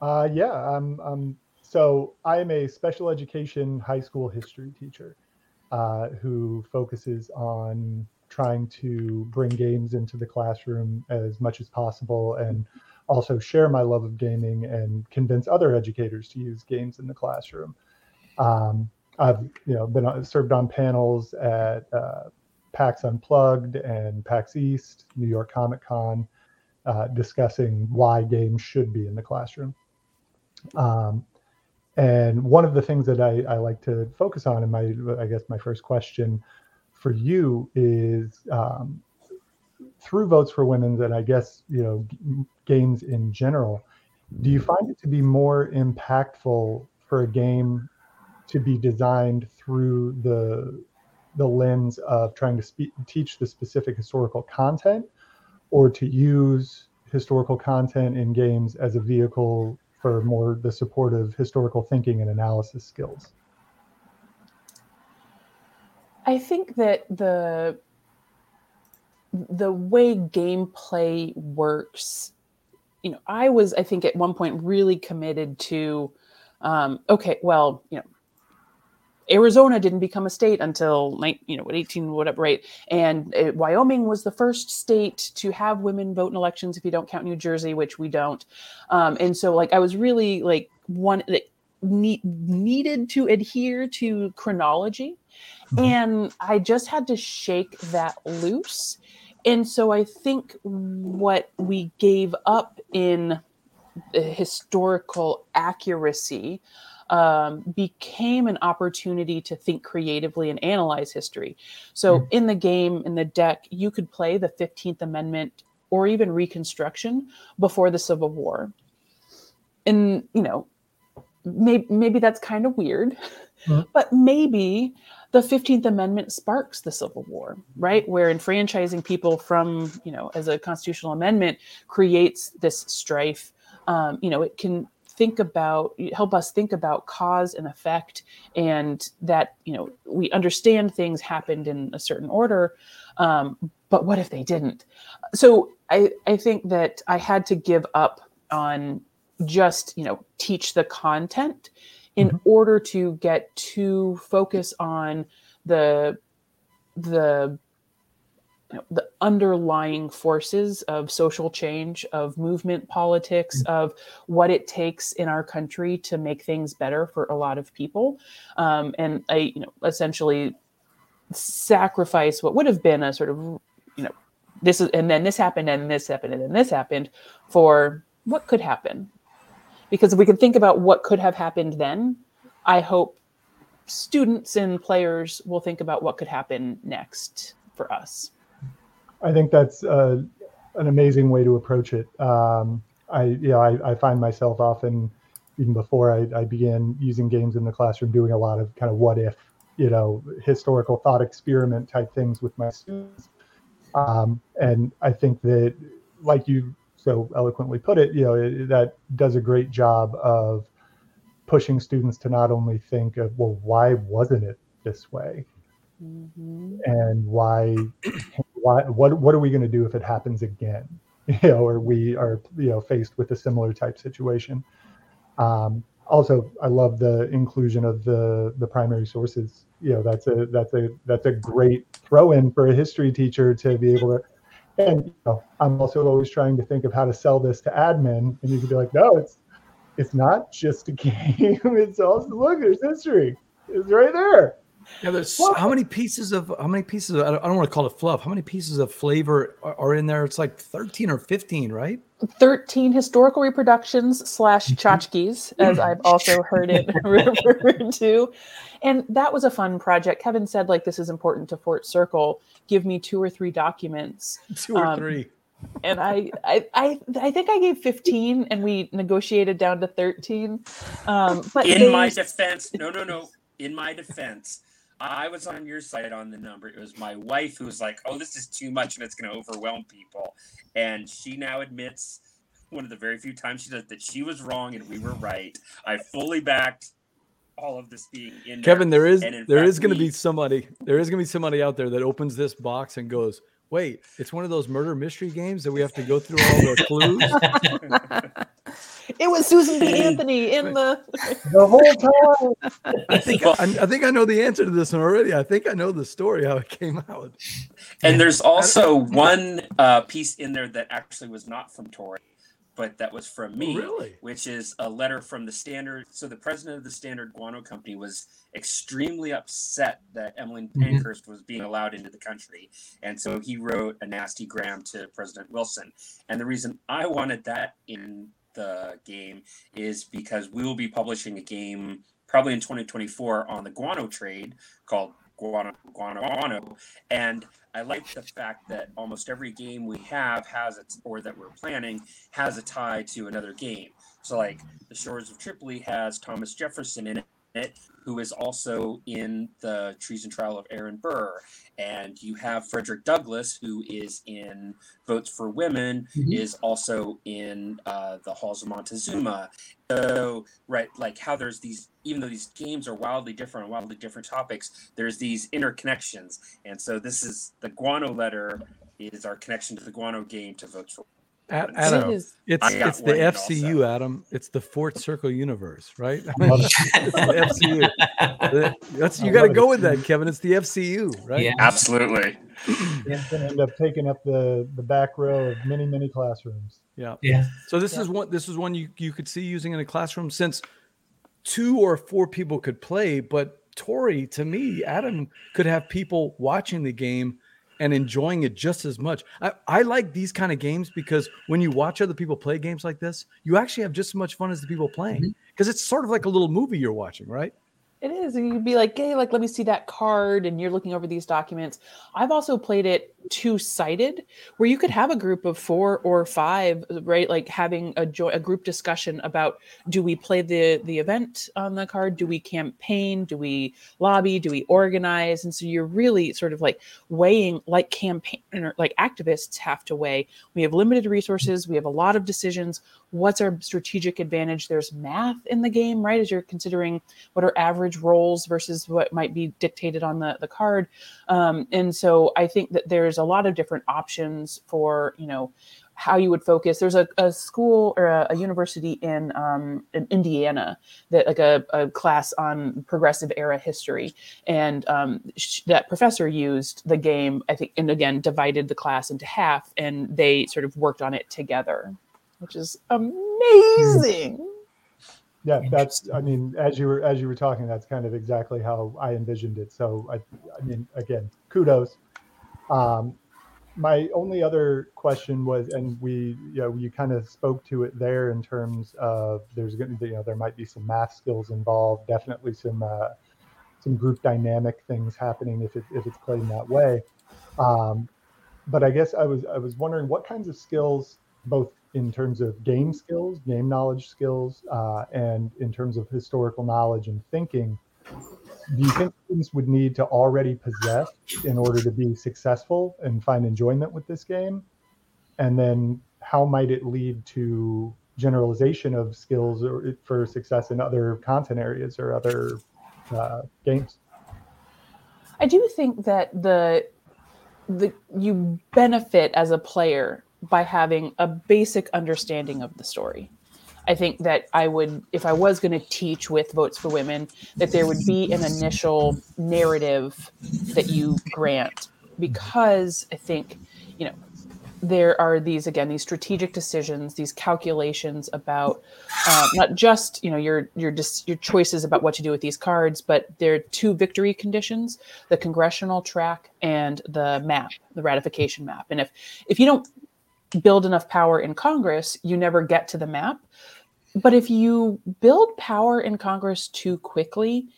Uh, yeah, I'm I'm so I am a special education high school history teacher uh, who focuses on trying to bring games into the classroom as much as possible and also share my love of gaming and convince other educators to use games in the classroom. Um, I've you know been served on panels at uh, PAX Unplugged and PAX East, New York Comic Con, uh, discussing why games should be in the classroom. Um, and one of the things that I, I like to focus on in my, I guess, my first question for you is um, through votes for women, and I guess you know games in general. Do you find it to be more impactful for a game to be designed through the the lens of trying to spe- teach the specific historical content, or to use historical content in games as a vehicle for more the support of historical thinking and analysis skills? I think that the the way gameplay works, you know, I was I think at one point really committed to um, okay, well, you know, Arizona didn't become a state until you know what 18 whatever right? And it, Wyoming was the first state to have women vote in elections if you don't count New Jersey which we don't. Um, and so like I was really like one that need, needed to adhere to chronology. Mm-hmm. and I just had to shake that loose. And so I think what we gave up in historical accuracy um, became an opportunity to think creatively and analyze history. So, mm. in the game, in the deck, you could play the 15th Amendment or even Reconstruction before the Civil War. And, you know, maybe, maybe that's kind of weird, mm. but maybe the 15th Amendment sparks the Civil War, right? Where enfranchising people from, you know, as a constitutional amendment creates this strife. Um, you know, it can think about help us think about cause and effect and that you know we understand things happened in a certain order um, but what if they didn't so i i think that i had to give up on just you know teach the content in mm-hmm. order to get to focus on the the you know, the underlying forces of social change, of movement politics, mm. of what it takes in our country to make things better for a lot of people. Um, and I, you know, essentially sacrifice what would have been a sort of, you know, this is, and then this happened, and this happened, and then this happened for what could happen. Because if we can think about what could have happened then, I hope students and players will think about what could happen next for us. I think that's uh, an amazing way to approach it. Um, I, you know, I, I, find myself often, even before I, I, began using games in the classroom, doing a lot of kind of what if, you know, historical thought experiment type things with my students. Um, and I think that, like you so eloquently put it, you know, it, that does a great job of pushing students to not only think of, well, why wasn't it this way? Mm-hmm. And why why, what what are we going to do if it happens again? <laughs> You know, or we are you know faced with a similar type situation. Um, also, I love the inclusion of the the primary sources. You know, that's a that's a that's a great throw in for a history teacher to be able to. And you know, I'm also always trying to think of how to sell this to admin, and you could be like, no, it's it's not just a <laughs> game. It's also look, there's history. It's right there. Yeah, there's how many pieces of how many pieces of, I don't, I don't want to call it fluff. How many pieces of flavor are, are in there? It's like 13 or 15, right? 13 historical reproductions slash Mm-hmm. tchotchkes, as I've also heard it <laughs> referred to. And that was a fun project. Kevin said, like, this is important to Fort Circle. Give me two or three documents. Two or Um, three. And I, I, I, I think I gave 15 and we negotiated down to 13. Um, but in they- my defense, no, no, no. In my defense, I was on your side on the number. It was my wife who was like, "Oh, this is too much, and it's going to overwhelm people." And she now admits, one of the very few times she does that she was wrong and we were right. I fully backed all of this being in Kevin, there is And there fact, is going to be somebody there is going to be somebody out there that opens this box and goes, "Wait, it's one of those murder mystery games that we have to go through all the clues." <laughs> it was Susan B. <laughs> Anthony in the. <laughs> The whole time. I think I, I think I know the answer to this one already. I think I know the story how it came out. And there's also one uh, piece in there that actually was not from Tory, but that was from me, Oh, really? which is a letter from the Standard. So the president of the Standard Guano Company was extremely upset that Emmeline Mhm. Pankhurst was being allowed into the country, and so he wrote a nasty gram to President Wilson. And the reason I wanted that in the game is because we will be publishing a game probably in 2024 on the guano trade called Guano Guano Guano, and I like the fact that almost every game we have has it, or that we're planning has a tie to another game. So, like the Shores of Tripoli has Thomas Jefferson in it, who is also in the treason trial of Aaron Burr, and you have Frederick Douglass, who is in Votes for Women, Mhm. is also in uh, the Halls of Montezuma. So, right, like how there's these, even though these games are wildly different wildly different topics, there's these interconnections. And so, this is the Guano letter is our connection to the Guano game to Votes for A- Women. Adam, It is- it's it's the FCU, also. Adam. It's the Fort Circle universe, right? <laughs> <laughs> I mean, the FCU. That's you got to go with that, Kevin. It's the FCU, right? Yeah. Absolutely. It's going to end up taking up the, the back row of many, many classrooms. Yeah. Yeah. So this Yeah. is one. This is one you you could see using in a classroom since two or four people could play, but Tory, to me, Adam could have people watching the game and enjoying it just as much. I, I like these kind of games because when you watch other people play games like this, you actually have just as much fun as the people playing mm-hmm. because it's sort of like a little movie you're watching, right? It is. And you'd be like, hey, like, let me see that card. And you're looking over these documents. I've also played it two sided, where you could have a group of four or five, right? Like having a, jo- a group discussion about do we play the, the event on the card? Do we campaign? Do we lobby? Do we organize? And so you're really sort of like weighing, like campaign or like activists have to weigh. We have limited resources. We have a lot of decisions. What's our strategic advantage? There's math in the game, right? As you're considering what are average rolls versus what might be dictated on the, the card. Um, and so I think that there's a lot of different options for, you know, how you would focus. There's a, a school or a, a university in, um, in Indiana that like a, a class on progressive era history. And um, sh- that professor used the game, I think, and again, divided the class into half and they sort of worked on it together, which is amazing. Yeah, that's. I mean, as you were as you were talking, that's kind of exactly how I envisioned it. So I, I mean, again, kudos. Um, my only other question was, and we, you know, you kind of spoke to it there in terms of there's going to, be you know, there might be some math skills involved, definitely some uh, some group dynamic things happening if it, if it's played in that way. Um, but I guess I was I was wondering what kinds of skills, both in terms of game skills, game knowledge skills, uh, and in terms of historical knowledge and thinking, do you think students would need to already possess in order to be successful and find enjoyment with this game? And then how might it lead to generalization of skills or for success in other content areas or other uh, games? I do think that the the you benefit as a player by having a basic understanding of the story. I think that I would, if I was going to teach with Votes for Women, that there would be an initial narrative that you grant because I think, you know, there are these again these strategic decisions these calculations about uh, not just you know your your dis- your choices about what to do with these cards but there are two victory conditions the congressional track and the map the ratification map and if if you don't build enough power in congress you never get to the map. But if you build power in congress too quickly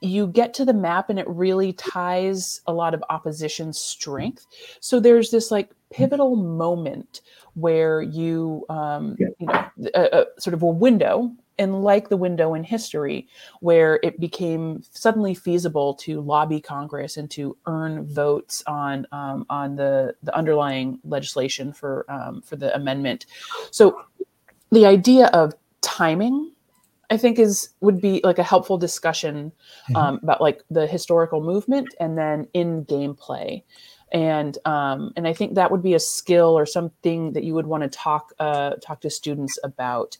you get to the map and it really ties a lot of opposition strength. So there's this like pivotal moment where you um, you know a, a, sort of a window and like the window in history where it became suddenly feasible to lobby congress and to earn votes on um, on the the underlying legislation for um, for the amendment so the idea of timing I think is would be like a helpful discussion mm-hmm. um, about like the historical movement and then in gameplay, and um, and I think that would be a skill or something that you would want to talk uh, talk to students about.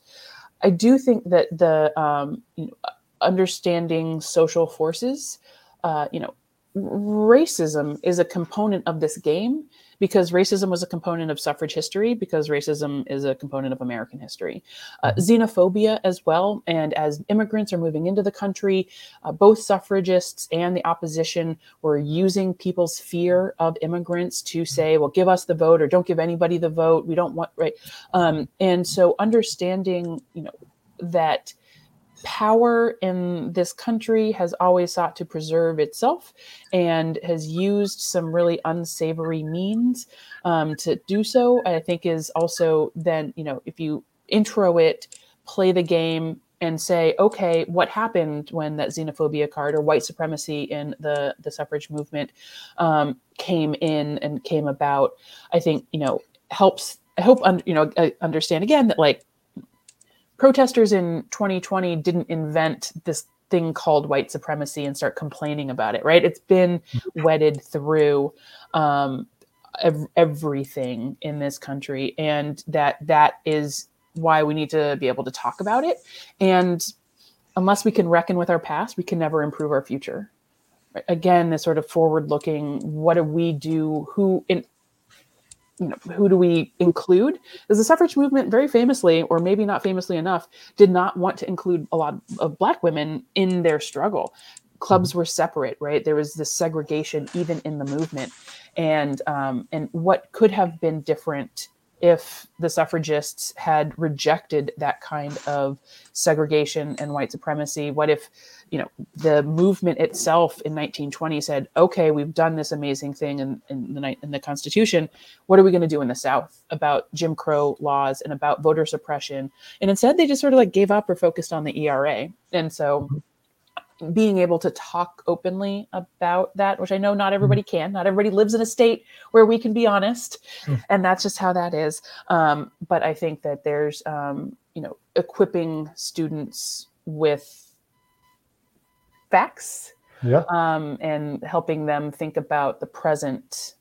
I do think that the um, you know, understanding social forces, uh, you know, racism is a component of this game because racism was a component of suffrage history, because racism is a component of American history. Uh, mm-hmm. xenophobia as well. And as immigrants are moving into the country, uh, both suffragists and the opposition were using people's fear of immigrants to mm-hmm. say, well, give us the vote or don't give anybody the vote. We don't want, right? Um, and so understanding, you know, that power in this country has always sought to preserve itself and has used some really unsavory means um, to do so. I think is also then, you know, if you intro it, play the game, and say, okay, what happened when that xenophobia card or white supremacy in the the suffrage movement um, came in and came about? I think you know helps. I hope un- you know understand again that like protesters in 2020 didn't invent this thing called white supremacy and start complaining about it, right? It's been wedded through um, ev- everything in this country, and that that is why we need to be able to talk about it. And unless we can reckon with our past, we can never improve our future. Again, this sort of forward-looking, what do we do? Who in you know, who do we include? Because the suffrage movement, very famously, or maybe not famously enough, did not want to include a lot of Black women in their struggle. Clubs were separate, right? There was this segregation even in the movement, and um, and what could have been different if the suffragists had rejected that kind of segregation and white supremacy? What if you know the movement itself in 1920 said okay we've done this amazing thing in, in the in the constitution. What are we going to do in the south about jim crow laws and about voter suppression? And instead they just sort of like gave up or focused on the era and so mm-hmm. Being able to talk openly about that which i know not everybody mm-hmm. can not everybody lives in a state where we can be honest mm. and that's just how that is um, but i think that there's um, you know equipping students with facts yeah. um, and helping them think about the present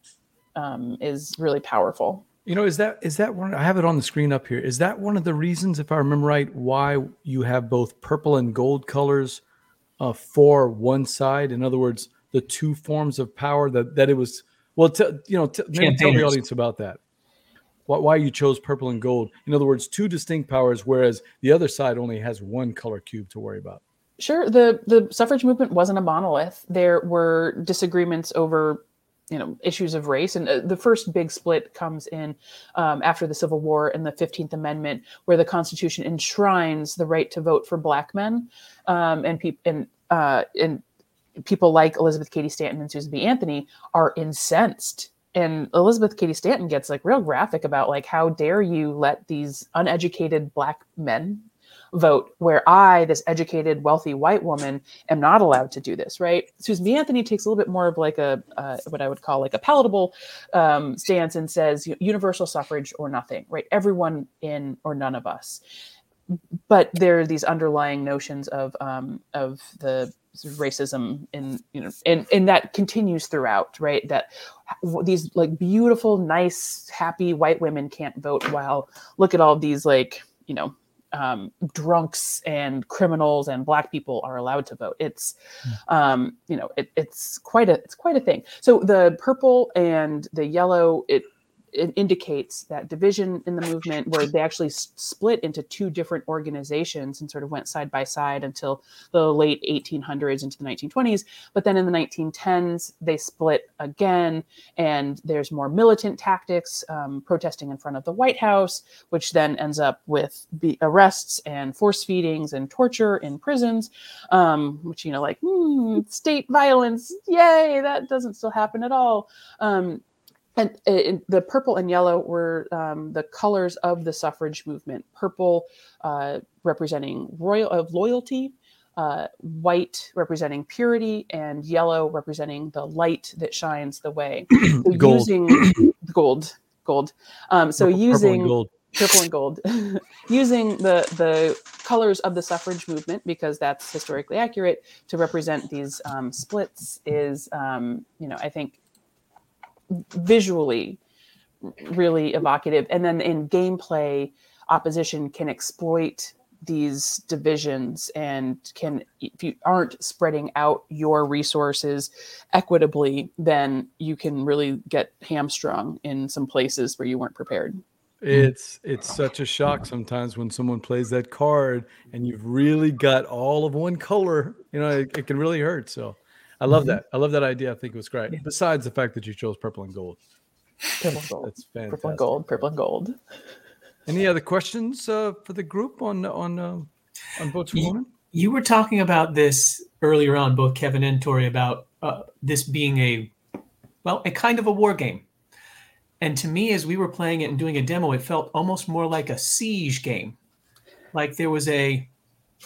um, is really powerful. You know, is that is that one? I have it on the screen up here. Is that one of the reasons, if I remember right, why you have both purple and gold colors uh, for one side? In other words, the two forms of power that that it was. Well, t- you know, t- maybe tell the audience about that. Why, why you chose purple and gold? In other words, two distinct powers, whereas the other side only has one color cube to worry about. Sure. The the suffrage movement wasn't a monolith. There were disagreements over you know issues of race. And uh, the first big split comes in um, after the civil war and the 15th amendment where the constitution enshrines the right to vote for black men um, and people and uh, and people like elizabeth cady stanton and susan b. Anthony are incensed. And elizabeth cady stanton gets like real graphic about like how dare you let these uneducated black men vote where I, this educated, wealthy white woman, am not allowed to do this, right? Susan B. Anthony takes a little bit more of like a, uh, what I would call like a palatable um, stance and says universal suffrage or nothing, right? Everyone in or none of us. But there are these underlying notions of um, of the racism in you know and and that continues throughout right that these like beautiful nice happy white women can't vote while look at all these like you know um, drunks and criminals and black people are allowed to vote. It's, hmm. um, you know, it, it's quite a it's quite a thing. So the purple and the yellow, it it indicates that division in the movement where they actually s- split into two different organizations and sort of went side by side until the late 1800s into the 1920s but then in the 1910s they split again and there's more militant tactics um, protesting in front of the white house which then ends up with the arrests and force feedings and torture in prisons um, which you know like hmm, state violence yay that doesn't still happen at all. Um, and, and the purple and yellow were um, the colors of the suffrage movement. Purple uh, representing royal of loyalty, uh, white representing purity, and yellow representing the light that shines the way. <clears throat> So Gold. using <clears throat> gold, gold. Um, so Purple- purple using gold. purple and gold <laughs> using the the colors of the suffrage movement because that's historically accurate to represent these um, splits is um, you know i think visually really evocative and then in gameplay opposition can exploit these divisions and can if you aren't spreading out your resources equitably then you can really get hamstrung in some places where you weren't prepared It's it's such a shock sometimes when someone plays that card and you've really got all of one color. You know, it, it can really hurt. So, I love Mhm. that. I love that idea. I think it was great. Yeah. Besides the fact that you chose purple and gold, purple and gold that's fantastic. purple and gold purple and gold Any other questions uh, for the group on on uh, on votes for Ye- women? You were talking about this earlier on, both Kevin and Tory, about uh, this being a, well, a kind of a war game. And to me, as we were playing it and doing a demo, it felt almost more like a siege game. Like there was a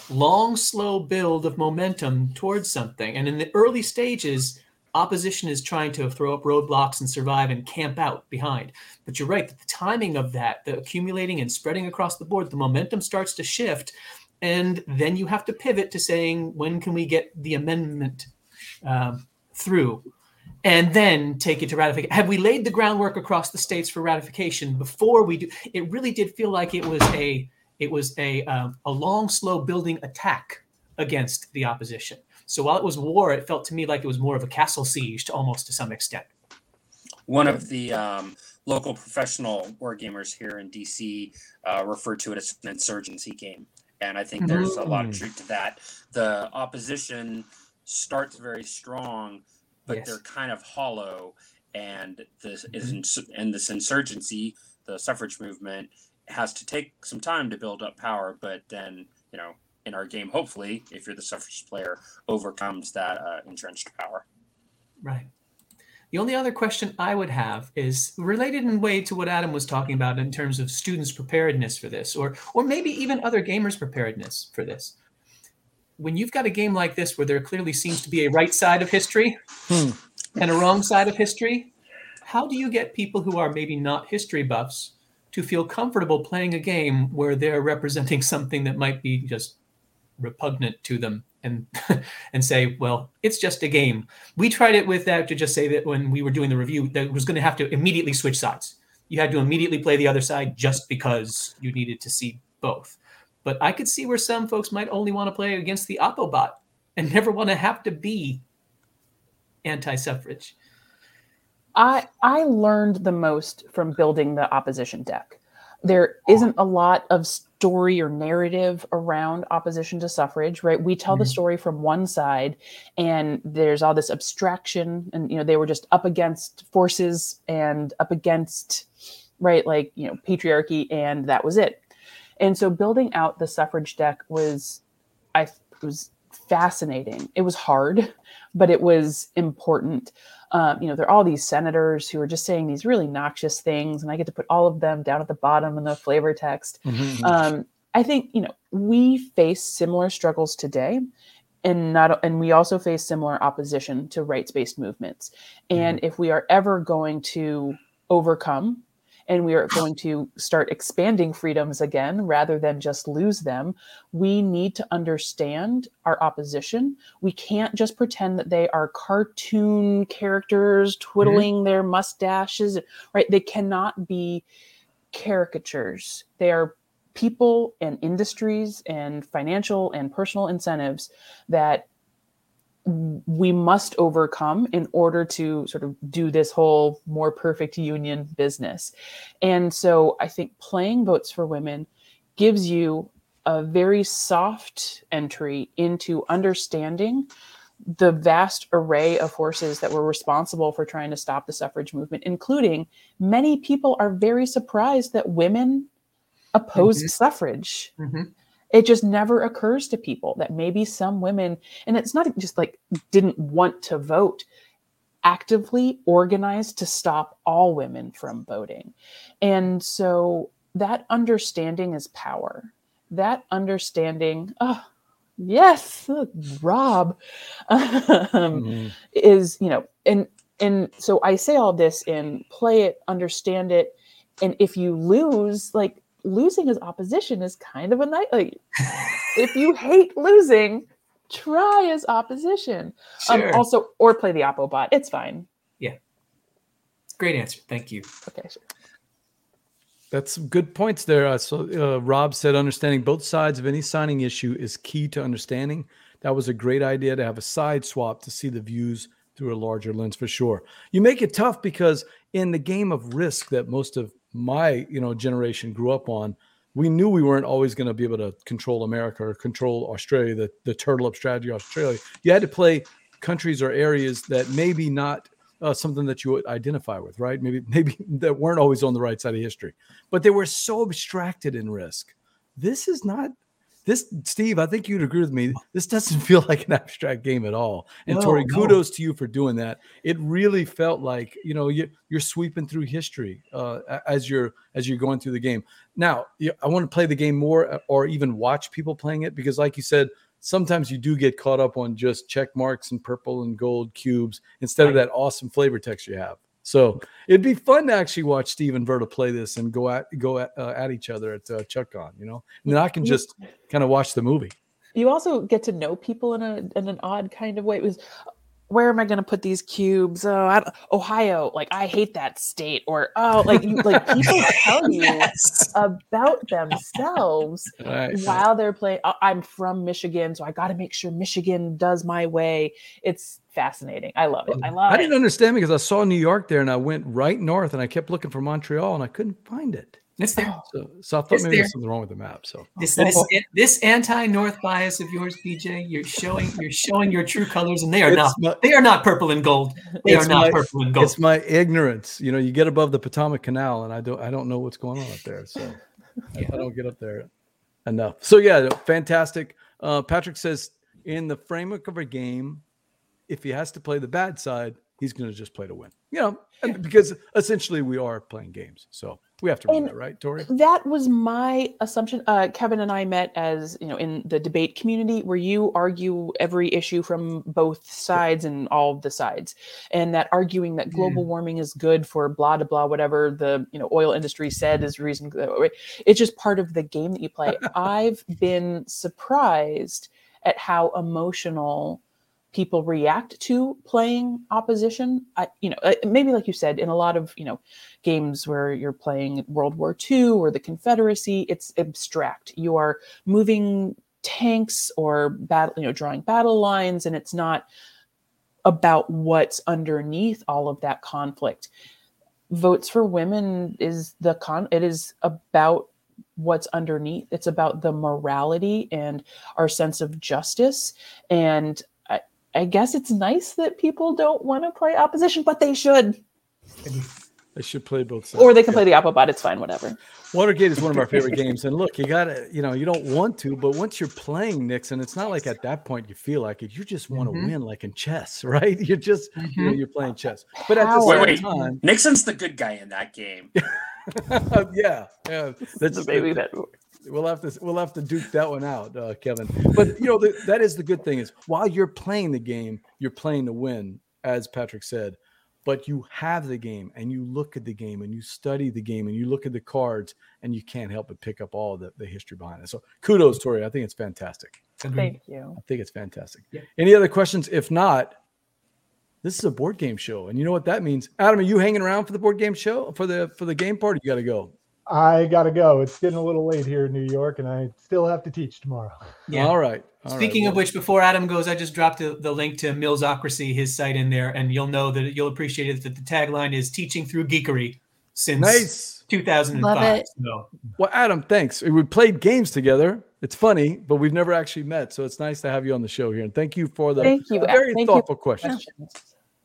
long, slow build of momentum towards something. And in the early stages, opposition is trying to throw up roadblocks and survive and camp out behind. But you're right that the timing of that, the accumulating and spreading across the board, the momentum starts to shift. And then you have to pivot to saying, when can we get the amendment um, through? And then take it to ratification. Have we laid the groundwork across the states for ratification before we do? It really did feel like it was a it was a um, a long, slow building attack against the opposition. So while it was war, it felt to me like it was more of a castle siege, to almost to some extent. One of the um, local professional wargamers here in DC uh, referred to it as an insurgency game. And I think there's a lot of truth to that. The opposition starts very strong, but Yes. they're kind of hollow. And this is ins- and this insurgency, the suffrage movement, has to take some time to build up power. But then, you know, in our game, hopefully, if you're the suffrage player, overcomes that uh, entrenched power. Right. The only other question I would have is related in way to what Adam was talking about in terms of students' preparedness for this, or or maybe even other gamers' preparedness for this. When you've got a game like this where there clearly seems to be a right side of history Hmm. and a wrong side of history, how do you get people who are maybe not history buffs to feel comfortable playing a game where they're representing something that might be just repugnant to them and <laughs> and say, well, it's just a game. We tried it with that to just say that when we were doing the review, that was going to have to immediately switch sides. You had to immediately play the other side just because you needed to see both. But I could see where some folks might only want to play against the Oppobot and never want to have to be anti-suffrage. I I learned the most from building the opposition deck. There isn't a lot of story or narrative around opposition to suffrage, right? We tell the Mhm. story from one side, and there's all this abstraction, and you know they were just up against forces and up against, right, like you know patriarchy, and that was it. And so building out the suffrage deck was, I was fascinating. It was hard, but it was important um, you know, there are all these senators who are just saying these really noxious things, and I get to put all of them down at the bottom in the flavor text. Mhm. Um, I think you know we face similar struggles today, and not and we also face similar opposition to rights-based movements. And if we are ever going to overcome and we are going to start expanding freedoms again rather than just lose them, we need to understand our opposition. We can't just pretend that they are cartoon characters mm-hmm. twiddling their mustaches, right? They cannot be caricatures. They are people and industries and financial and personal incentives that we must overcome in order to sort of do this whole more perfect union business. And so I think playing Votes for Women gives you a very soft entry into understanding the vast array of forces that were responsible for trying to stop the suffrage movement, including many people are very surprised that women opposed Mhm. suffrage. Mhm. It just never occurs to people that maybe some women, and it's not just like didn't want to vote, actively organized to stop all women from voting. And so that understanding is power. That understanding, oh, yes, Rob, <laughs> um, Mhm. is, you know, and and so I say all this in play it, understand it, and if you lose, like losing as opposition is kind of a night. Like <laughs> if you hate losing, try as opposition. Sure. Um, also, or play the Oppo bot. It's fine. Yeah great answer. Thank you. Okay, sure. That's good points there. Uh, so uh, Rob said understanding both sides of any signing issue is key to understanding. That was a great idea to have a side swap to see the views through a larger lens for sure. You make it tough because in the game of risk that most of my you know generation grew up on, we knew we weren't always going to be able to control America or control Australia, the, the turtle up strategy Australia. You had to play countries or areas that maybe not uh, something that you would identify with, right? Maybe <laughs> maybe that weren't always on the right side of history, but they were so abstracted in risk. This is not this, Steve. I think you'd agree with me. This doesn't <laughs> feel like an abstract game at all. And No, Tory, no. kudos to you for doing that. It really felt like you know you, you're sweeping through history uh, as you're as you're going through the game. Now, I want to play the game more, uh, or even watch people playing it because, like you said, sometimes you do get caught up on just check marks and purple and gold cubes instead of that awesome flavor text you have. So it'd be fun to actually watch Steve and Verla play this and go at go at, uh, at each other at uh, ChuckCon, you know, and then I can just kind of watch the movie. You also get to know people in a in an odd kind of way. It was where am I going to put these cubes? Oh, I, Ohio. Like I hate that state. Or oh, like you, like people <laughs> tell you Yes. about themselves <laughs> Right. while they're playing. "Oh, I'm from Michigan, so I got to make sure Michigan does my way. It's fascinating. I love it. I love I didn't understand because I saw New York there and I went right north and I kept looking for Montreal and I couldn't find it. It's there. So, so I thought It's maybe there. there's something wrong with the map. So This, this, this anti-North bias of yours, BJ, you're showing you're showing your true colors, and they are It's not. my- They are not purple and gold. They are not my- purple and gold. it's my ignorance. You know, you get above the Potomac Canal and I don't I don't know what's going on up there. So <laughs> I- I don't get up there enough. So yeah, fantastic. Uh, Patrick says in the framework of a game, if he has to play the bad side, he's going to just play to win. You know, because essentially we are playing games, so we have to remember And- that, right, Tory? that was my assumption. Uh, Kevin and I met as you know in the debate community where you argue every issue from both sides and all of the sides, and that arguing that global warming is good for blah blah blah whatever the you know oil industry said is reason. It's just part of the game that you play. <laughs> I've been surprised at how emotional people react to playing opposition. I, you know, uh, maybe like you said, in a lot of you know games where you're playing World War II or the Confederacy, it's abstract. You are moving tanks or battle, you know, drawing battle lines, and it's not about what's underneath all of that conflict. Votes for women is the con. It is about what's underneath. It's about the morality and our sense of justice. And I, I guess it's nice that people don't want to play opposition, but they should. They should play both sides. Or they can play the Oppo bot. It's fine, whatever. Watergate is one of our favorite games. And look, you gotta, you know, you don't want to, but once you're playing Nixon, it's not like at that point you feel like it. You just want to Mhm. win, like in chess, <laughs> right? You're just, you know, Mhm. you're playing chess. But at the Power. same Wait, wait. time, Nixon's the good guy in that game. <laughs> yeah, yeah, <laughs> that's the baby that We'll have to we'll have to duke that one out, uh, Kevin. But you know the, that is the good thing is while you're playing the game, you're playing to win, as Patrick said. But you have the game and you look at the game and you study the game and you look at the cards and you can't help but pick up all the, the history behind it. So kudos, Tory. I think it's fantastic. Thank you. I think it's fantastic. Yeah. Any other questions? If not, this is a board game show, and you know what that means. Adam, are you hanging around for the board game show for the for the game party? You got to go. I gotta go. It's getting a little late here in New York, and I still have to teach tomorrow. Yeah. All right. all right. Speaking of Well, which, before Adam goes, I just dropped the, the link to Millsocracy, his site in there, and you'll know that you'll appreciate it that the tagline is teaching through geekery since nice. 2005. Love it. So Well, Adam, thanks. We played games together. It's funny, but we've never actually met, so it's nice to have you on the show here. And thank you for the Thank you. very Thank you. thoughtful question. Questions.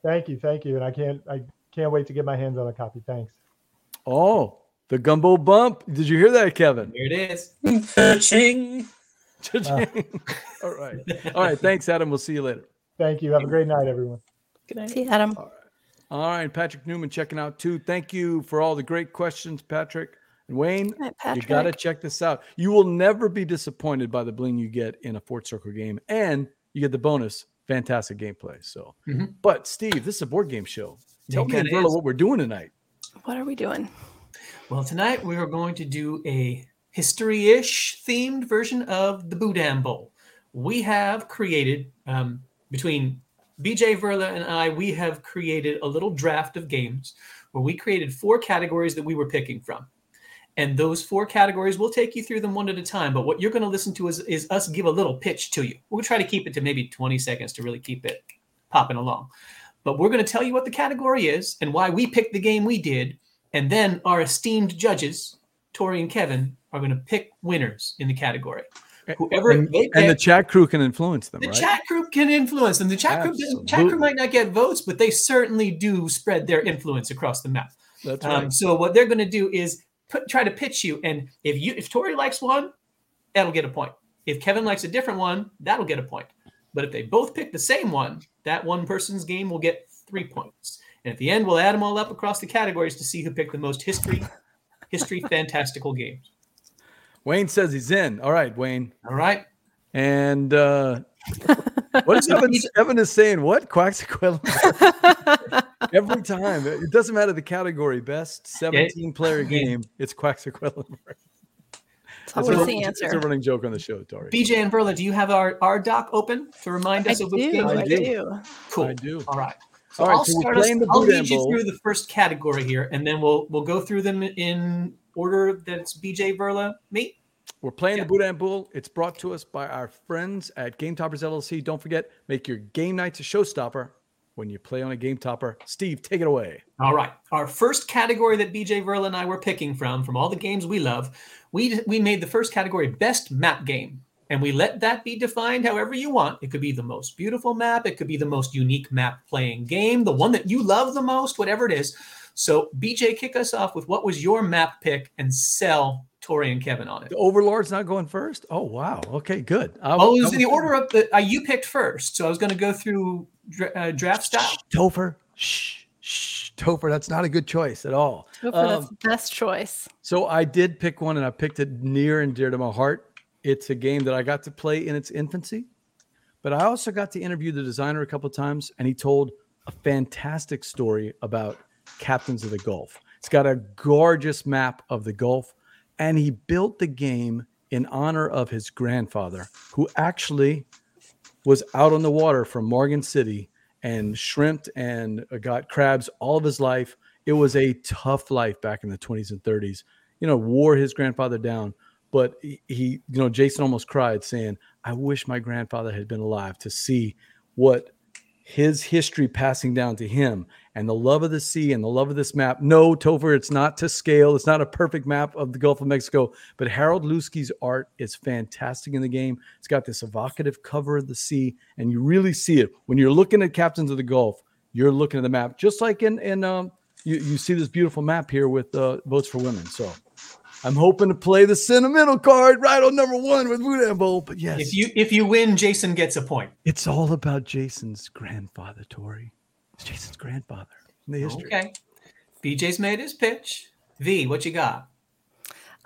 Thank you, thank you, and I can't I can't wait to get my hands on a copy. Thanks. Oh, the gumbo bump. Did you hear that, Kevin? here it is. Ching. Cha-ching. <laughs> All right. All right. Thanks, Adam. We'll see you later. Thank you. Have a great night, everyone. Good night. See you, Adam. All right. Patrick Newman checking out too. Thank you for all the great questions, Patrick. And Wayne, All right, you got to check this out. You will never be disappointed by the bling you get in a Fort Circle game, and you get the bonus fantastic gameplay. So, Mhm. but Steve, this is a board game show. Tell It me, and Verla, what we're doing tonight. What are we doing? Well, tonight we are going to do a history-ish themed version of the Boudin Bowl. We have created um, between BJ Verla and I, we have created a little draft of games where we created four categories that we were picking from. And those four categories, we'll take you through them one at a time. But what you're going to listen to is, is us give a little pitch to you. We'll try to keep it to maybe 20 seconds to really keep it popping along. But we're going to tell you what the category is and why we picked the game we did. And then our esteemed judges, Tory and Kevin, are going to pick winners in the category. Whoever and, they and the chat crew can influence them, the right? chat group can influence them. The chat group, the chat group might not get votes, but they certainly do spread their influence across the map. That's right. Um, so what they're going to do is put, try to pitch you, and if you if Tory likes one, that'll get a point. If Kevin likes a different one, that'll get a point. But if they both pick the same one, that one person's game will get three points. And at the end, we'll add them all up across the categories to see who picked the most history, history <laughs> fantastical games. Wayne says he's in. All right, Wayne. All right. And uh, <laughs> what is Evan? Evan is saying what? Quaxiquella. <laughs> Every time. It doesn't matter the category. Best 17 player game. It's Quaxiquella. It's That's always a, the it's a answer. running joke on the show, Tory. BJ and Verla, do you have our, our doc open to remind I us of which do. games I we I did? do. Cool. I do. All right. So All right, I'll so start us, I'll lead you through the first category here, and then we'll we'll go through them in order that's BJ Verla me. We're playing Yeah. the Boudin Bowl. It's brought to us by our friends at Game Toppers LLC. Don't forget, make your game nights a showstopper when you play on a Game Topper. Steve, take it away. All right. Our first category that BJ Verla and I were picking from, from all the games we love, we we made the first category best map game. And we let that be defined however you want. It could be the most beautiful map, it could be the most unique map playing game, the one that you love the most, whatever it is. So BJ, kick us off with what was your map pick and sell Tory and Kevin on it. The Overlord's not going first? Oh, wow. Okay, good. I- Oh, it I was in the order of the uh, you picked first, so I was going to go through dra- uh, draft style. Topher. Shh, shh. Topher, that's not a good choice at all. Hopefully that's Um, the best choice. So I did pick one, and I picked it near and dear to my heart. It's a game that I got to play in its infancy, but I also got to interview the designer a couple of times, and he told a fantastic story about Captains of the Gulf. It's got a gorgeous map of the Gulf, and he built the game in honor of his grandfather, who actually was out on the water from Morgan City and shrimped and got crabs all of his life. It was a tough life back in the 20s and 30s. You know, wore his grandfather down, but he, you know, Jason almost cried saying, "I wish my grandfather had been alive to see what his history passing down to him and the love of the sea and the love of this map. No, Topher, it's not to scale. It's not a perfect map of the Gulf of Mexico, but Harald Lieske's art is fantastic in the game. It's got this evocative cover of the sea, and you really see it when you're looking at Captains of the Gulf. You're looking at the map, just like in in um, you you see this beautiful map here with uh, votes for women. So. I'm hoping to play the sentimental card right on number one with Boudin Bowl. But yes, If you if you win, Jason gets a point. it's all about Jason's grandfather, Tory. It's Jason's grandfather in the history. Okay. BJ's made his pitch. V, what you got?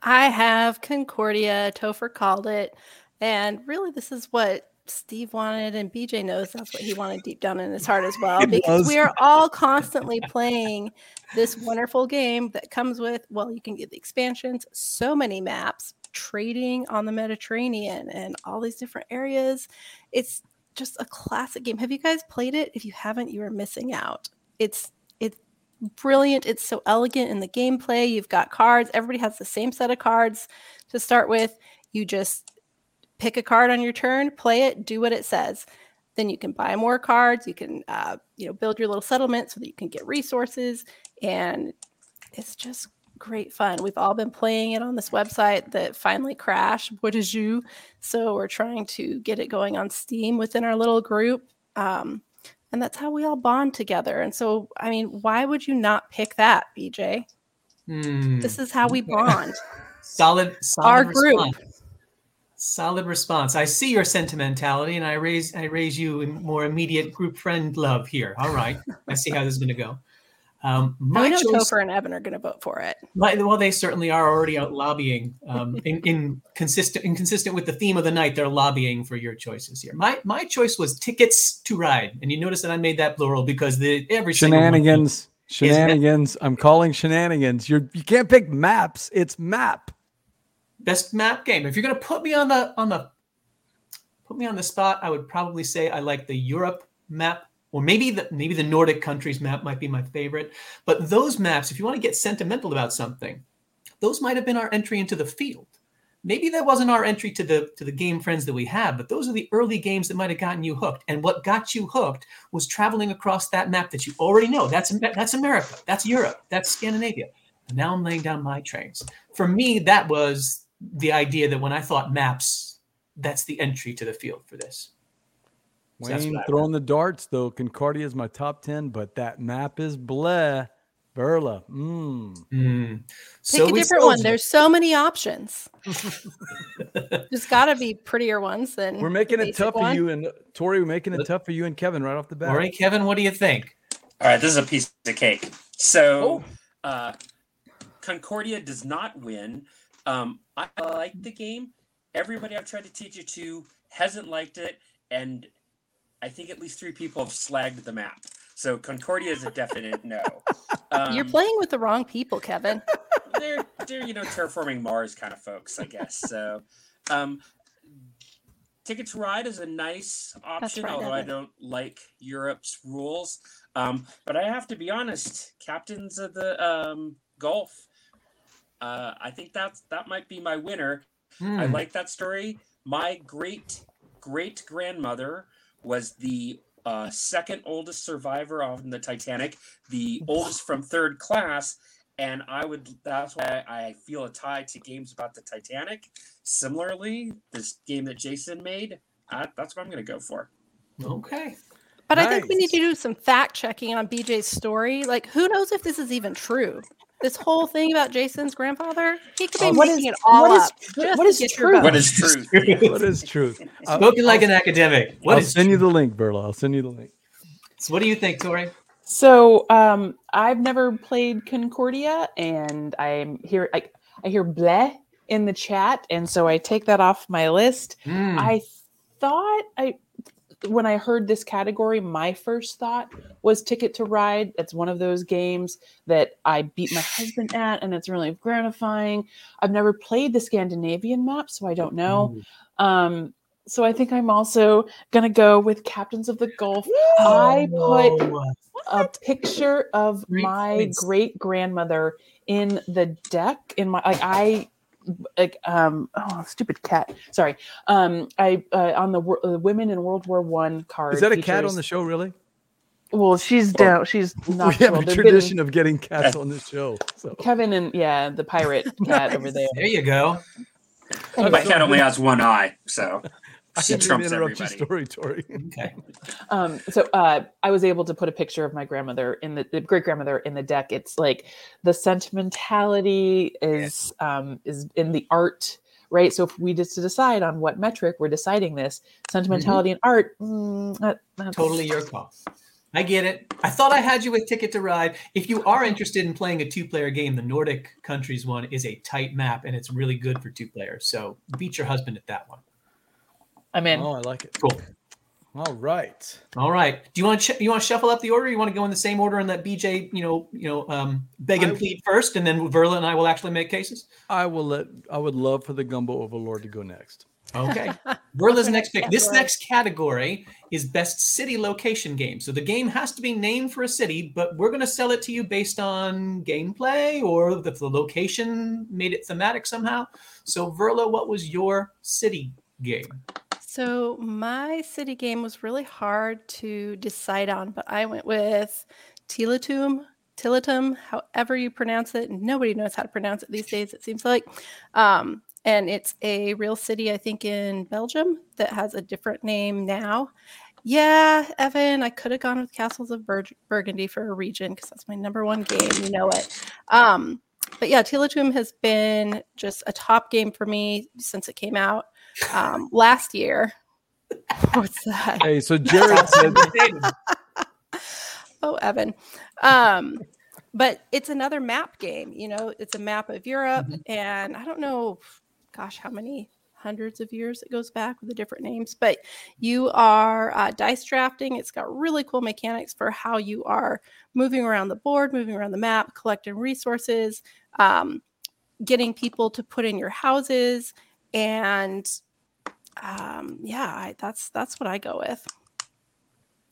I have Concordia. Topher called it. And really, this is what Steve wanted, and BJ knows that's what he <laughs> wanted deep down in his heart as well. It because was. we are all constantly playing this wonderful game that comes with, well, you can get the expansions, so many maps, trading on the Mediterranean, and all these different areas. It's just a classic game. Have you guys played it? If you haven't, you are missing out. It's it's brilliant. It's so elegant in the gameplay. You've got cards. Everybody has the same set of cards to start with. You just pick a card on your turn, play it, do what it says. Then you can buy more cards. You can, uh, you know, build your little settlement so that you can get resources, and it's just great fun. We've all been playing it on this website that finally crashed. What is you? So we're trying to get it going on Steam within our little group. Um, and that's how we all bond together. And so, I mean, why would you not pick that, BJ? Hmm. This is how we <laughs> bond. solid, solid Our group. Response. Solid response. I see your sentimentality, and I raise I raise you in more immediate group friend love here. All right, I see how this is going to go. Um, I know choice, Topher and Evan are going to vote for it. my, well, they certainly are already out lobbying. Um, in, in consistent, inconsistent with the theme of the night, they're lobbying for your choices here. My my choice was tickets to ride, and you notice that I made that plural because the every single Shenanigans. Shenanigans. I'm calling shenanigans. You're you can't pick maps. It's map. Best map game. If you're gonna put me on the on the put me on the spot, I would probably say I like the Europe map, or maybe the maybe the Nordic countries map might be my favorite. But those maps, if you want to get sentimental about something, those might have been our entry into the field. Maybe that wasn't our entry to the to the game friends that we have, but those are the early games that might have gotten you hooked. And what got you hooked was traveling across that map that you already know. That's that's America, that's Europe, that's Scandinavia. And now I'm laying down my trains. For me, that was the idea that when I thought maps, that's the entry to the field for this. So Wayne what throwing the darts though. Concordia is my top ten, but that map is bleh. Verla. Mm. Mm. Pick So a different one. sold There's so many options. <laughs> There's got to be prettier ones than We're making it basic tough for you and Tory. We're making it tough for you and Kevin right off the bat. All right, Kevin, what do you think? All right, this is a piece of cake. So, uh, Concordia does not win. Um, I like the game. Everybody I've tried to teach it to hasn't liked it, and I think at least three people have slagged the map. So Concordia is a definite no. <laughs> Um, You're playing with the wrong people, Kevin. they're they're you know terraforming Mars kind of folks, I guess. So, um, Ticket to Ride is a nice option, right, although I don't like Europe's rules. Um, but I have to be honest, captains of the um, Gulf, uh, I think that's that might be my winner. I Hmm. like that story. My great great grandmother was the uh, second oldest survivor on the Titanic, the oldest from third class, and I would. That's why I feel a tie to games about the Titanic. Similarly, this game that Jason made, uh, that's what I'm going to go for. Okay. But I think we need to do some fact checking on BJ's story. Like, who knows if this is even true? This whole thing about Jason's grandfather, he could be Oh, making is- it all what is- up. just what to is get your truth? What is truth? <laughs> What is truth? I'll, Spoken like an academic. What I'll is send you the link, Verla. I'll send you the link. So what do you think, Tory? So um, I've never played Concordia, and I'm here. I, I hear bleh in the chat, and so I take that off my list. Hmm. I thought I when I heard this category, my first thought was Ticket to Ride. It's one of those games that I beat my husband at, and it's really gratifying. I've never played the Scandinavian map, so I don't know. Um, so I think I'm also gonna go with Captains of the Gulf. I put Whoa. a picture of Great my great grandmother in the deck in my like I like um oh stupid cat sorry um I uh, on the uh, women in World War One card Is that a cat on the show? Really? well she's down she's <laughs> not we have a well, they've been- tradition of getting cats on this show. So Kevin and yeah the pirate cat over there There you go. My cat only has one eye, so I she didn't mean to trumps interrupt everybody. your story, Tory. <laughs> Okay. um so uh i was able to put a picture of my grandmother in the, the great grandmother in the deck it's like the sentimentality is um is in the art right so if we just to decide on what metric we're deciding this sentimentality and art mm, that- that's- Totally your call. I get it. I thought I had you with Ticket to Ride. If you are interested in playing a two-player game, the Nordic countries one is a tight map and it's really good for two players. So beat your husband at that one. I'm in Oh, I like it. Cool. All right. All right. Do you want to ch- you want to shuffle up the order? You want to go in the same order and let BJ, you know, you know, um, beg and I- plead first, and then Verla and I will actually make cases. I will let. I would love for the gumbo overlord to go next. Okay. Verla's <laughs> next pick. This next category is best city location game. So the game has to be named for a city, but we're going to sell it to you based on gameplay or if the location made it thematic somehow. So Verla, what was your city game? So my city game was really hard to decide on, but I went with Tiletum, Tiletum, however you pronounce it. Nobody knows how to pronounce it these days, it seems like. Um, and it's a real city, I think, in Belgium that has a different name now. Yeah, Evan, I could have gone with Castles of Bur- Burgundy for a region because that's my number one game. You know it. Um, but yeah, Tiletum has been just a top game for me since it came out um, last year. <laughs> What's that? Hey, so Jared said Oh, Evan. Um, but it's another map game. You know, it's a map of Europe, and I don't know, gosh, how many hundreds of years it goes back with the different names. But you are uh, dice drafting. It's got really cool mechanics for how you are moving around the board, moving around the map, collecting resources, um, getting people to put in your houses, and um, yeah, I, that's that's what I go with.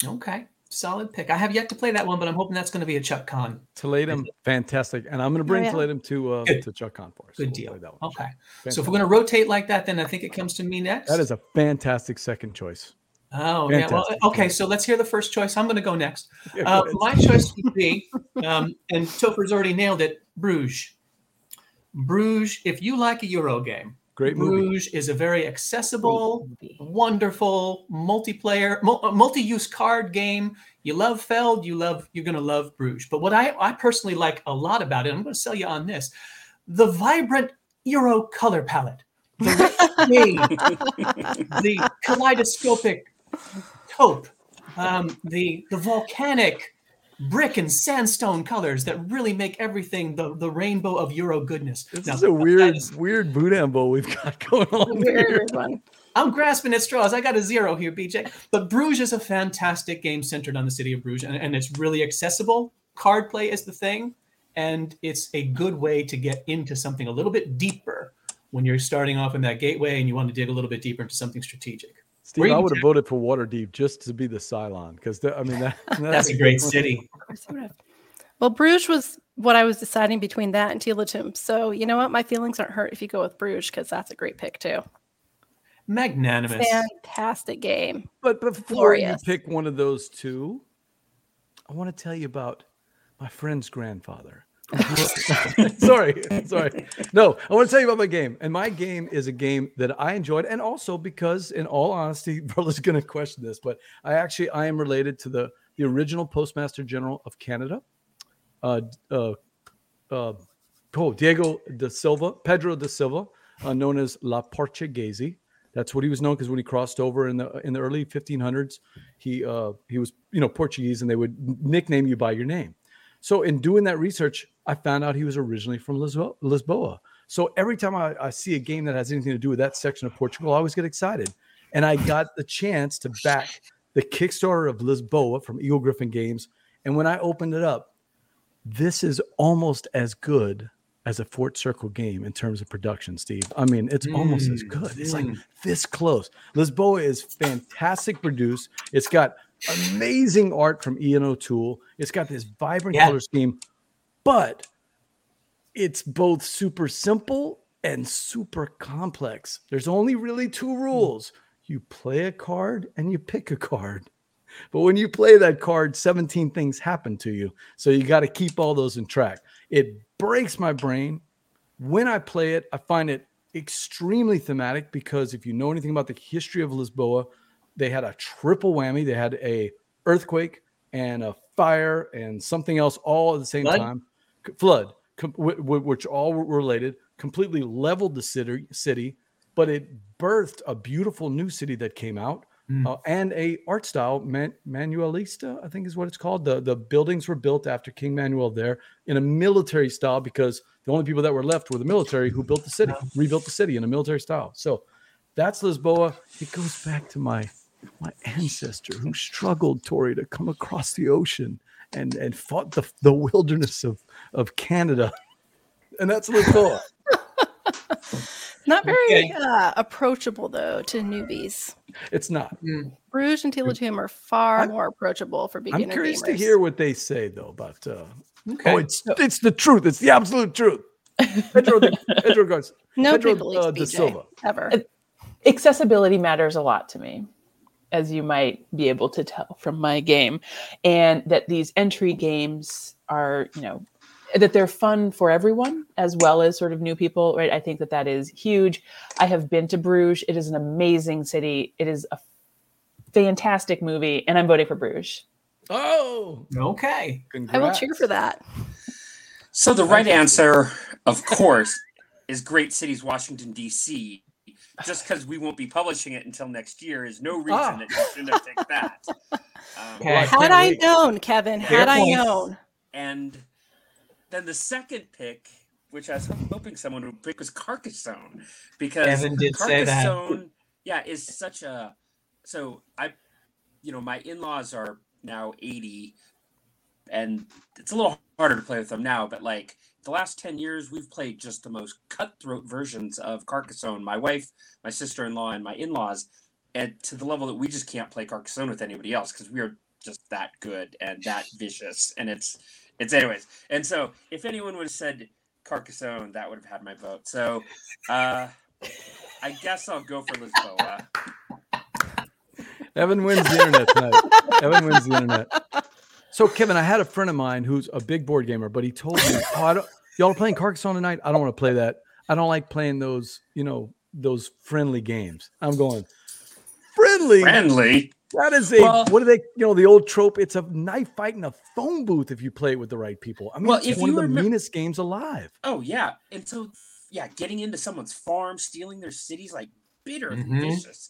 Okay. Solid pick. I have yet to play that one, but I'm hoping that's going to be a Chuck Con. Toledo, fantastic, and I'm going to bring yeah. Toledo to uh, Good. to Chuck Con for us. Good We'll deal. play that one. Okay. So if we're going to rotate like that, then I think it comes to me next. that is a fantastic second choice. Oh, yeah. Well, okay. So let's hear the first choice. I'm going to go next. Yeah, go Uh, my choice would be, um, and Topher's already nailed it, Bruges. Bruges, if you like a Euro game, Great movie. Bruges is a very accessible, wonderful multiplayer, multi-use card game. You love Feld, you love, you're going to love Bruges. But what I, I personally like a lot about it, I'm going to sell you on this, the vibrant Euro color palette, the red <laughs> the kaleidoscopic taupe, um, the the volcanic brick and sandstone colors that really make everything the, the rainbow of Euro goodness. This Now, is a that weird, is- weird boudin we've got <laughs> going on Very here. one. I'm grasping at straws. I got a zero here, BJ. But Bruges is a fantastic game centered on the city of Bruges, and, and it's really accessible. Card play is the thing, and it's a good way to get into something a little bit deeper when you're starting off in that gateway and you want to dig a little bit deeper into something strategic. Steve, I would have voted for Waterdeep just to be the Cylon because I mean <laughs> that, That's a great city. Of course you would have. Well, Bruges was what I was deciding between that and Tiletum. So you know what? My feelings aren't hurt if you go with Bruges because that's a great pick too. Magnanimous. Fantastic game. But before Glorious. you pick one of those two, I want to tell you about my friend's grandfather. <laughs> sorry, sorry. No, I want to tell you about my game. And my game is a game that I enjoyed, and also because, in all honesty, <laughs> Verla's going to question this, but I actually I am related to the the original Postmaster General of Canada, uh, uh, uh, oh, Diego da Silva, Pedro da Silva, uh, known as La Portuguese. That's what he was known because when he crossed over in the in the early 1500s, he uh, he was you know Portuguese, and they would nickname you by your name. So in doing that research, I found out he was originally from Lisboa. Lisboa. So every time I, I see a game that has anything to do with that section of Portugal, I always get excited. And I got the chance to back the Kickstarter of Lisboa from Eagle-Gryphon Games. And when I opened it up, this is almost as good as a Fort Circle game in terms of production, Steve. I mean, it's almost as Mm, good. It's like mm. this close. Lisboa is fantastic produced. It's got amazing art from Ian O'Toole. It's got this vibrant Yeah. color scheme, but it's both super simple and super complex. There's only really two rules. You play a card and you pick a card. But when you play that card, 17 things happen to you. So you got to keep all those in track. It breaks my brain. When I play it, I find it extremely thematic because if you know anything about the history of Lisboa, they had a triple whammy. They had a earthquake and a fire and something else all at the same time. Flood, com- wh- wh- which all were related, completely leveled the city, city, but it birthed a beautiful new city that came out Mm. uh, and a art style man, manualista i think is what it's called. The the buildings were built after king manuel there in a military style because the only people that were left were the military who built the city rebuilt the city in a military style. So that's lisboa. It goes back to my my ancestor who struggled Tory to come across the ocean and and fought the, the wilderness of of canada <laughs> and that's lisboa <laughs> Not very Okay. uh, approachable though to newbies. It's not. Bruges and Tiletum are far I'm- more approachable for beginner I'm curious gamers. to hear what they say though about. Uh, Okay. Oh, it's it's the truth. It's the absolute truth. <laughs> Pedro, Pedro Garcia. Nobody Pedro, believes uh, BJ Silva. ever. Accessibility matters a lot to me as you might be able to tell from my game and that these entry games are you know that they're fun for everyone as well as sort of new people right i think that that is huge i have been to bruges it is an amazing city it is a fantastic movie and i'm voting for bruges Oh, Okay. I will cheer for that. So the right answer, of course, is Great Cities, Washington D.C. Just because we won't be publishing it until next year is no reason Ah. that you shouldn't have picked that. <laughs> Um, Okay. I Had I wait. known, Kevin, Fair had I known. And then the second pick, which I was hoping someone would pick, was Carcassonne because Kevin did say that. Yeah, is such a. So I, you know, my in-laws are now eighty, and it's a little harder to play with them now. But like the last ten years, we've played just the most cutthroat versions of Carcassonne. My wife, my sister-in-law, and my in-laws, and to the level that we just can't play Carcassonne with anybody else because we are just that good and that <laughs> vicious, and it's it's anyways. And so, if anyone would have said Carcassonne, that would have had my vote. So, uh, I guess I'll go for Lisboa. <laughs> Evan wins the internet tonight. Evan wins the internet. So, Kevin, I had a friend of mine who's a big board gamer, but he told me, "Oh, I don't, y'all are playing Carcassonne tonight. I don't want to play that. I don't like playing those, you know, those friendly games." I'm going friendly. Friendly. That is a Well- what do they? You know, the old trope. It's a knife fight in a phone booth if you play it with the right people. I mean, Well, it's if one of the remem- meanest games alive. Oh yeah, and so yeah, getting into someone's farm, stealing their cities, like bitter, and Mhm. vicious.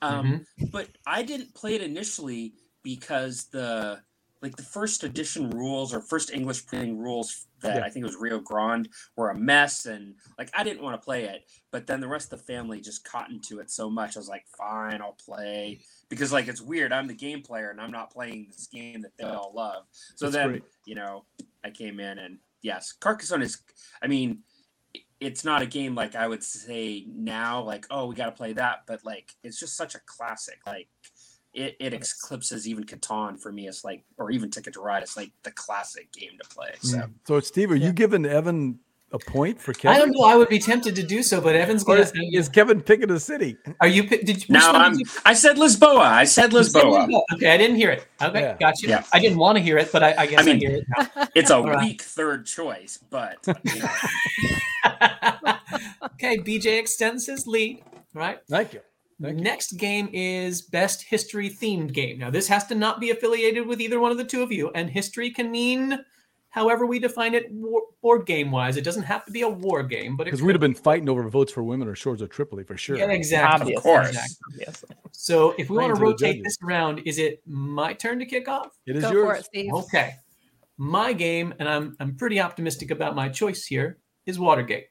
Um, But I didn't play it initially because the like the first edition rules or first English printing rules that Yeah. I think it was Rio Grande were a mess, and like I didn't want to play it. But then the rest of the family just caught into it so much. I was like, fine, I'll play because like it's weird. I'm the game player and I'm not playing this game that they all love. So That's then great. you know I came in and yes, Carcassonne is. I mean, it's not a game like I would say now, like oh we got to play that, but like it's just such a classic. Like it, it eclipses even Catan for me. It's like or even Ticket to Ride. It's like the classic game to play. So mm. So, Steve, are you giving Evan a point for Kevin? I don't know. I would be tempted to do so, but Evan's gonna. is, is Kevin picking a city? Are you? Did you? which now I'm. did you- I said Lisboa. I said Lisboa. Lisboa. Okay, I didn't hear it. Okay, Yeah. gotcha. Yeah. I didn't want to hear it, but I, I guess I, mean- hear it now. <laughs> It's a right. weak third choice, but you know, <laughs> okay, BJ extends his lead. Right. Thank you. Thank you. Next game is best history themed game. Now, this has to not be affiliated with either one of the two of you, and history can mean however we define it war, board game wise. It doesn't have to be a war game, but Because we'd have been fighting over votes for women or Shores of Tripoli for sure. Yeah, exactly. Of course. Exactly. So, if we want to to rotate this around, is it my turn to kick off? It is Go yours. for it, Steve. Okay. My game, and I'm I'm pretty optimistic about my choice here, is Watergate.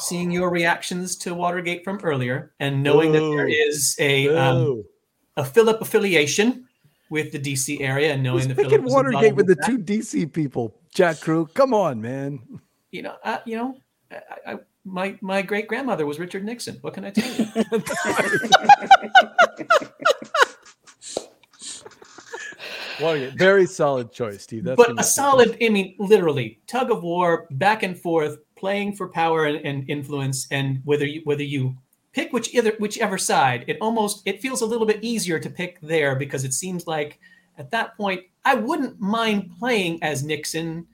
Seeing your reactions to Watergate from earlier, and knowing that there is a um, a Philip affiliation with the DC area, and knowing Who's that picking Philip Watergate with the two DC people? Jack Crew, come on, man. you know, uh, you know, I, I, my my great grandmother was Richard Nixon. What can I tell you? <laughs> Watergate, very solid choice, Steve. That's but a solid, I mean, literally tug of war, back and forth, playing for power and, and influence, and whether you whether you pick which either whichever side, it almost it feels a little bit easier to pick there because it seems like at that point I wouldn't mind playing as Nixon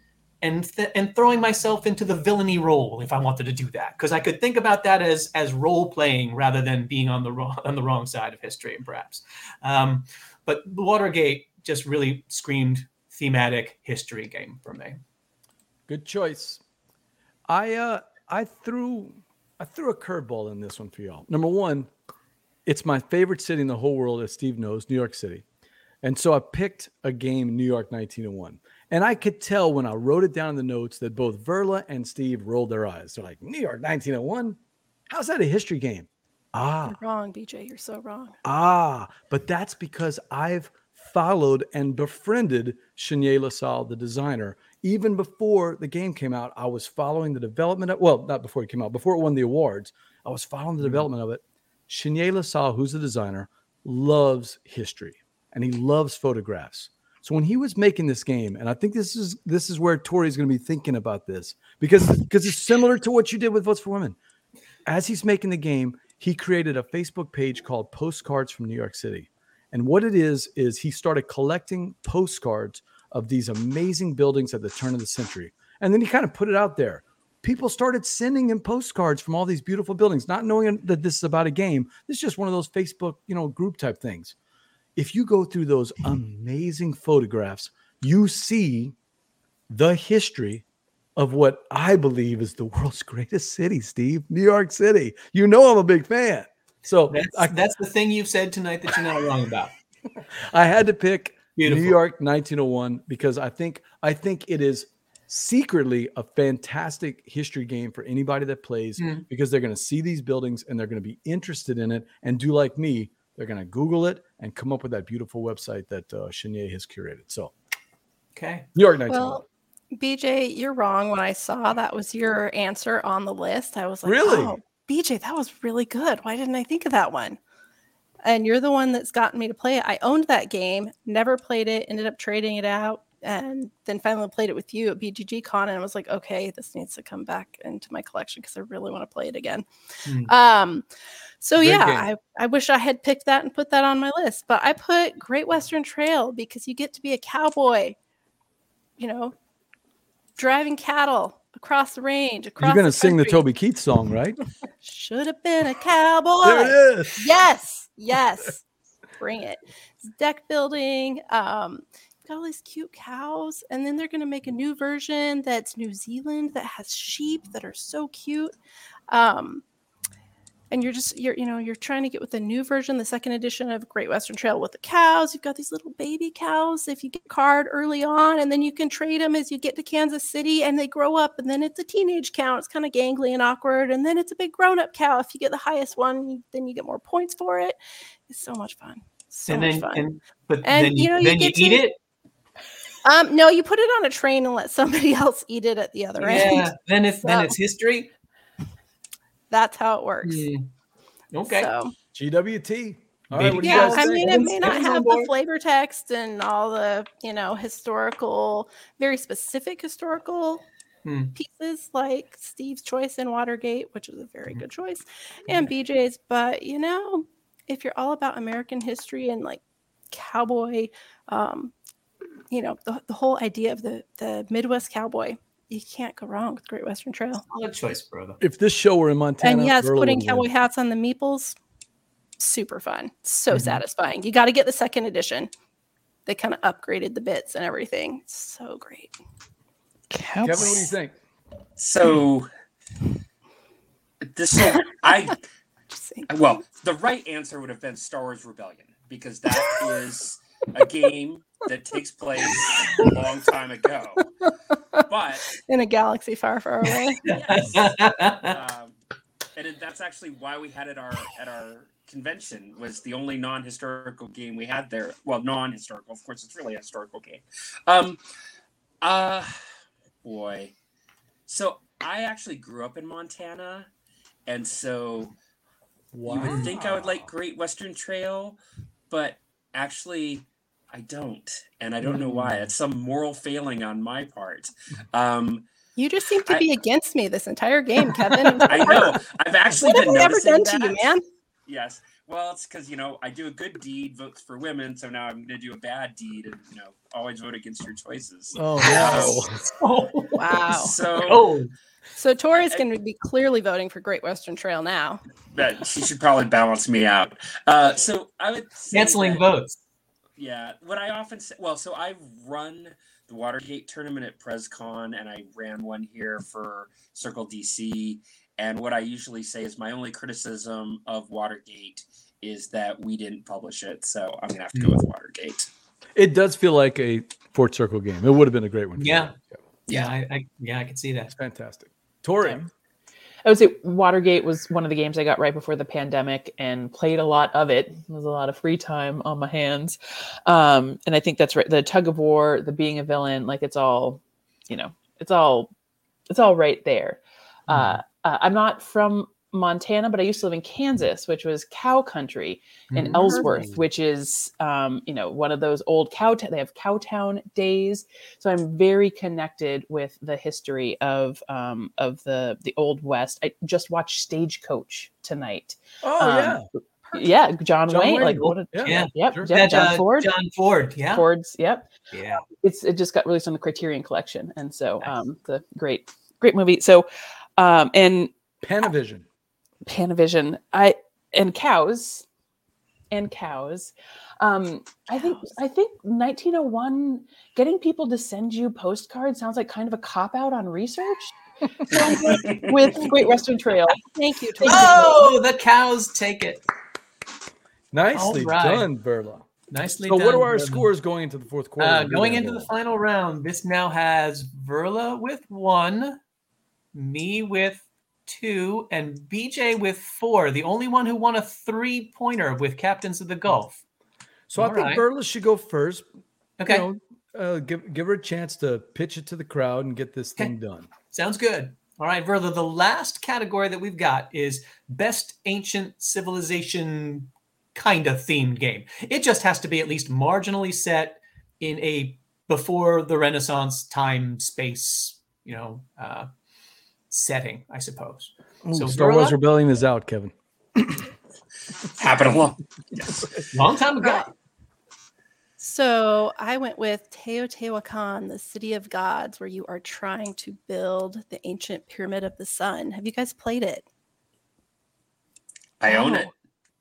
and th- and throwing myself into the villainy role if I wanted to do that because I could think about that as as role playing rather than being on the wrong on the wrong side of history perhaps. Um, but Watergate just really screamed thematic history game for me. Good choice. I uh I threw I threw a curveball in this one for y'all. Number one, it's my favorite city in the whole world, as Steve knows, New York City. And so I picked a game, New York 1901. And I could tell when I wrote it down in the notes that both Verla and Steve rolled their eyes. They're like, New York 1901? How's that a history game? Ah, You're wrong, BJ. You're so wrong. Ah, but that's because I've followed and befriended Chenier LaSalle, the designer. Even before the game came out, I was following the development of, well, not before it came out, before it won the awards, I was following the hmm. development of it. Chenier LaSalle, who's the designer, loves history and he loves photographs. So when he was making this game, and I think this is this is where Tori's going to be thinking about this because because it's similar to what you did with Votes for Women. As he's making the game, he created a Facebook page called Postcards from New York City. And what it is is he started collecting postcards of these amazing buildings at the turn of the century. And then he kind of put it out there. People started sending him postcards from all these beautiful buildings, not knowing that this is about a game. This is just one of those Facebook, you know, group type things if you go through those amazing photographs, you see the history of what I believe is the world's <laughs> greatest city, Steve, New York City. You know, I'm a big fan. So That's, I, that's the thing you've said tonight that you're not wrong about. <laughs> I had to pick Beautiful. New York 1901 because I think I think it is secretly a fantastic history game for anybody that plays Mm. because they're going to see these buildings and they're going to be interested in it and do like me. They're going to Google it and come up with that beautiful website that uh, Chenier has curated. So Okay. New York 1901. Well, BJ, you're wrong. When I saw that was your answer on the list, I was like, Really? oh, BJ, that was really good. Why didn't I think of that one? And you're the one that's gotten me to play it. I owned that game, never played it, ended up trading it out, and then finally played it with you at BGG Con. And I was like, okay, this needs to come back into my collection because I really want to play it again. Hmm. Um, so Good yeah, game. I, I wish I had picked that and put that on my list, but I put Great Western Trail because you get to be a cowboy, you know, driving cattle across the range. Across You're going to sing the. Toby Keith song, right? <laughs> Should have been a cowboy. there it is. Yes, yes. Bring it. It's deck building. Um, got all these cute cows, and then they're gonna make a new version that's New Zealand that has sheep that are so cute. Um, and you're just you're you know you're trying to get with the new version, the second edition of Great Western Trail with the cows. You've got these little baby cows. If you get card early on, and then you can trade them as you get to Kansas City, and they grow up, and then it's a teenage cow. It's kind of gangly and awkward, and then it's a big grown-up cow. If you get the highest one, then you get more points for it. It's so much fun. So and much fun. and, but And, then you know, you then you get eat it. um, no, you put it on a train and let somebody <laughs> else eat it at the other Yeah. end. Then it's then it's history. That's how it works. Hmm. Okay. So, GWT. All right, what do you yeah, guys I think? mean, it may not have the flavor text and all the, you know, historical, very specific historical Hmm. pieces like Steve's choice in Watergate, which is a very Mhm. good choice, and BJ's. But, you know, if you're all about American history and like cowboy, um, you know, the, the whole idea of the, the Midwest cowboy, you can't go wrong with Great Western Trail. Solid choice, brother. If this show were in Montana, and yes, Burl putting cowboy win. hats on the meeples, super fun, so Mhm. satisfying. You got to get the second edition. They kind of upgraded the bits and everything. So great. Kevin, what do you think? So this I <laughs> Just saying. well, the right answer would have been Star Wars Rebellion because that is a game that takes place a long time ago. But In a galaxy far, far away. <laughs> yes, um, and it, that's actually why we had it our at our convention was the only non-historical game we had there. Well, non-historical, of course, it's really a historical game. Um, uh, boy, so I actually grew up in Montana, and so you would think I would like Great Western Trail, but actually. I don't, and I don't know why. It's some moral failing on my part. Um, You just seem to I- be against me this entire game, Kevin. <laughs> I know. I've actually What have been I ever noticing done that. to you, man? Yes. Well, it's because you know I do a good deed, votes for women, so now I'm going to do a bad deed, and you know always vote against your choices. Oh <laughs> no! oh, Wow. So oh, So Tory's going to be clearly voting for Great Western Trail now. that she should probably balance me out. Uh, so I would canceling votes. Yeah, what I often say, well, so I've run the Watergate tournament at PrezCon, and I ran one here for Circle DC. And what I usually say is my only criticism of Watergate is that we didn't publish it, so I'm gonna have to go with Watergate. It does feel like a Fort Circle game. It would have been a great one. for Yeah. Yeah, I, I yeah, I can see that. It's fantastic. Tory, Yeah. I would say Watergate was one of the games I got right before the pandemic and played a lot of it. There was a lot of free time on my hands. Um, and I think that's right. The tug of war, the being a villain, like it's all, you know, it's all, it's all right there. Uh, uh, I'm not from Montana, but I used to live in Kansas, which was cow country in Mm. Ellsworth, which is, um, you know, one of those old cow. T- they have Cowtown days, so I'm very connected with the history of um, of the the old West. I just watched Stagecoach tonight. Oh Um, yeah, Yeah, John, John Wayne. Wayne. Like what? A, Yeah, Yeah. Yep. sure. Yep. That, John uh, Ford. John Ford. Yeah. Ford's. Yep Yeah. it's it just got released on the Criterion Collection, and so Nice. um, the great great movie. So, um, and Panavision. Panavision, I and cows, and cows. Um, I think I think 1901 getting people to send you postcards sounds like kind of a cop out on research. <laughs> With Great Western Trail. Thank you. Thank Tory. Oh, the cows take it. Nicely right. done, Verla. Nicely So, done. what are our Verla. scores going into the fourth quarter? Uh, going into the final round, this now has Verla with one, me with two, and BJ with four. The only one who won a three pointer with Captains of the Gulf. So I think right. Verla should go first. Okay, You know, uh, give give her a chance to pitch it to the crowd and get this Okay. thing done. sounds good. All right, Verla, the last category that we've got is Best Ancient Civilization kind of themed game. It just has to be at least marginally set in a before the Renaissance time space, you know, uh, setting, I suppose. Ooh, So Star Wars Verla? Rebellion is out, Kevin. <laughs> Happened a Long long time ago. So I went with Teotihuacan, the city of gods, where you are trying to build the ancient pyramid of the sun. Have you guys played it? I own it.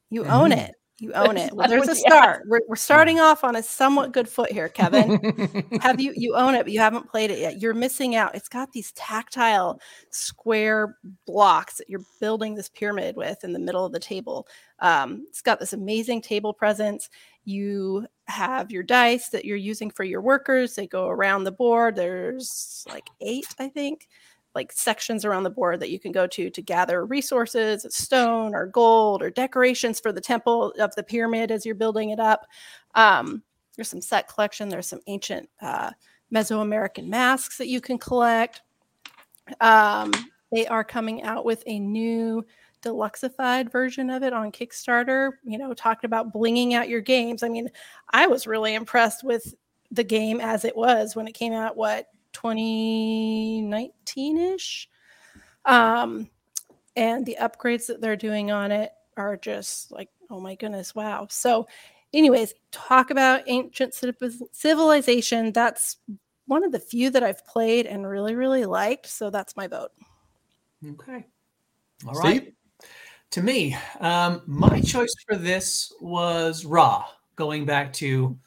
You Mm-hmm. own it. You own it. Well, there's a start. We're, we're starting off on a somewhat good foot here, Kevin. <laughs> have you you own it but you haven't played it yet. You're missing out. It's got these tactile square blocks that you're building this pyramid with in the middle of the table. Um, it's got this amazing table presence. You have your dice that you're using for your workers. They go around the board. There's like eight i think like sections around the board that you can go to to gather resources stone or gold or decorations for the temple of the pyramid as you're building it up um, there's some set collection. There's some ancient uh, Mesoamerican masks that you can collect. Um, they are coming out with a new deluxeified version of it on Kickstarter. You know, talking about blinging out your games. I mean, I was really impressed with the game as it was when it came out. What 2019 ish. Um, and the upgrades that they're doing on it are just like, oh my goodness, wow. So anyways, talk about ancient civilization. That's one of the few that I've played and really, really liked. So that's my vote. Okay. All right. Steve? To me, um, my choice for this was Ra, going back to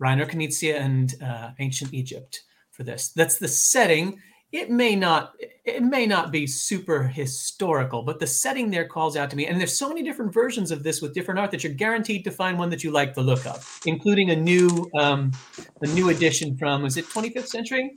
Reiner Knizia and uh, ancient Egypt for this. That's the setting. It may not it may not be super historical, but the setting there calls out to me. And there's so many different versions of this with different art that you're guaranteed to find one that you like the look of, including a new um, a new edition from was it 25th century?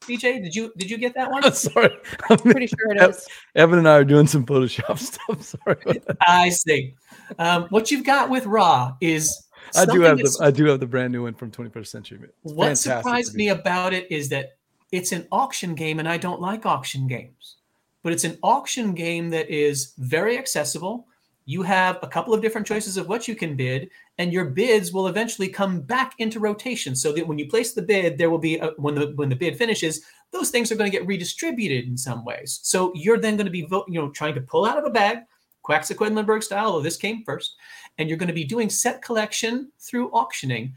BJ, did you did you get that one? <laughs> Sorry, I'm- Pretty sure it is. Evan and I are doing some Photoshop <laughs> stuff. Sorry. I see. Um, what you've got with Ra is I do have the I do have the brand new one from 21st century. It's what surprised me about it is that it's an auction game, and I don't like auction games. But it's an auction game that is very accessible. You have a couple of different choices of what you can bid, and your bids will eventually come back into rotation. So that when you place the bid, there will be a, when the when the bid finishes, those things are going to get redistributed in some ways. So you're then going to be you know trying to pull out of a bag, Quacks of Quedlinburg style. Although this came first, and you're going to be doing set collection through auctioning.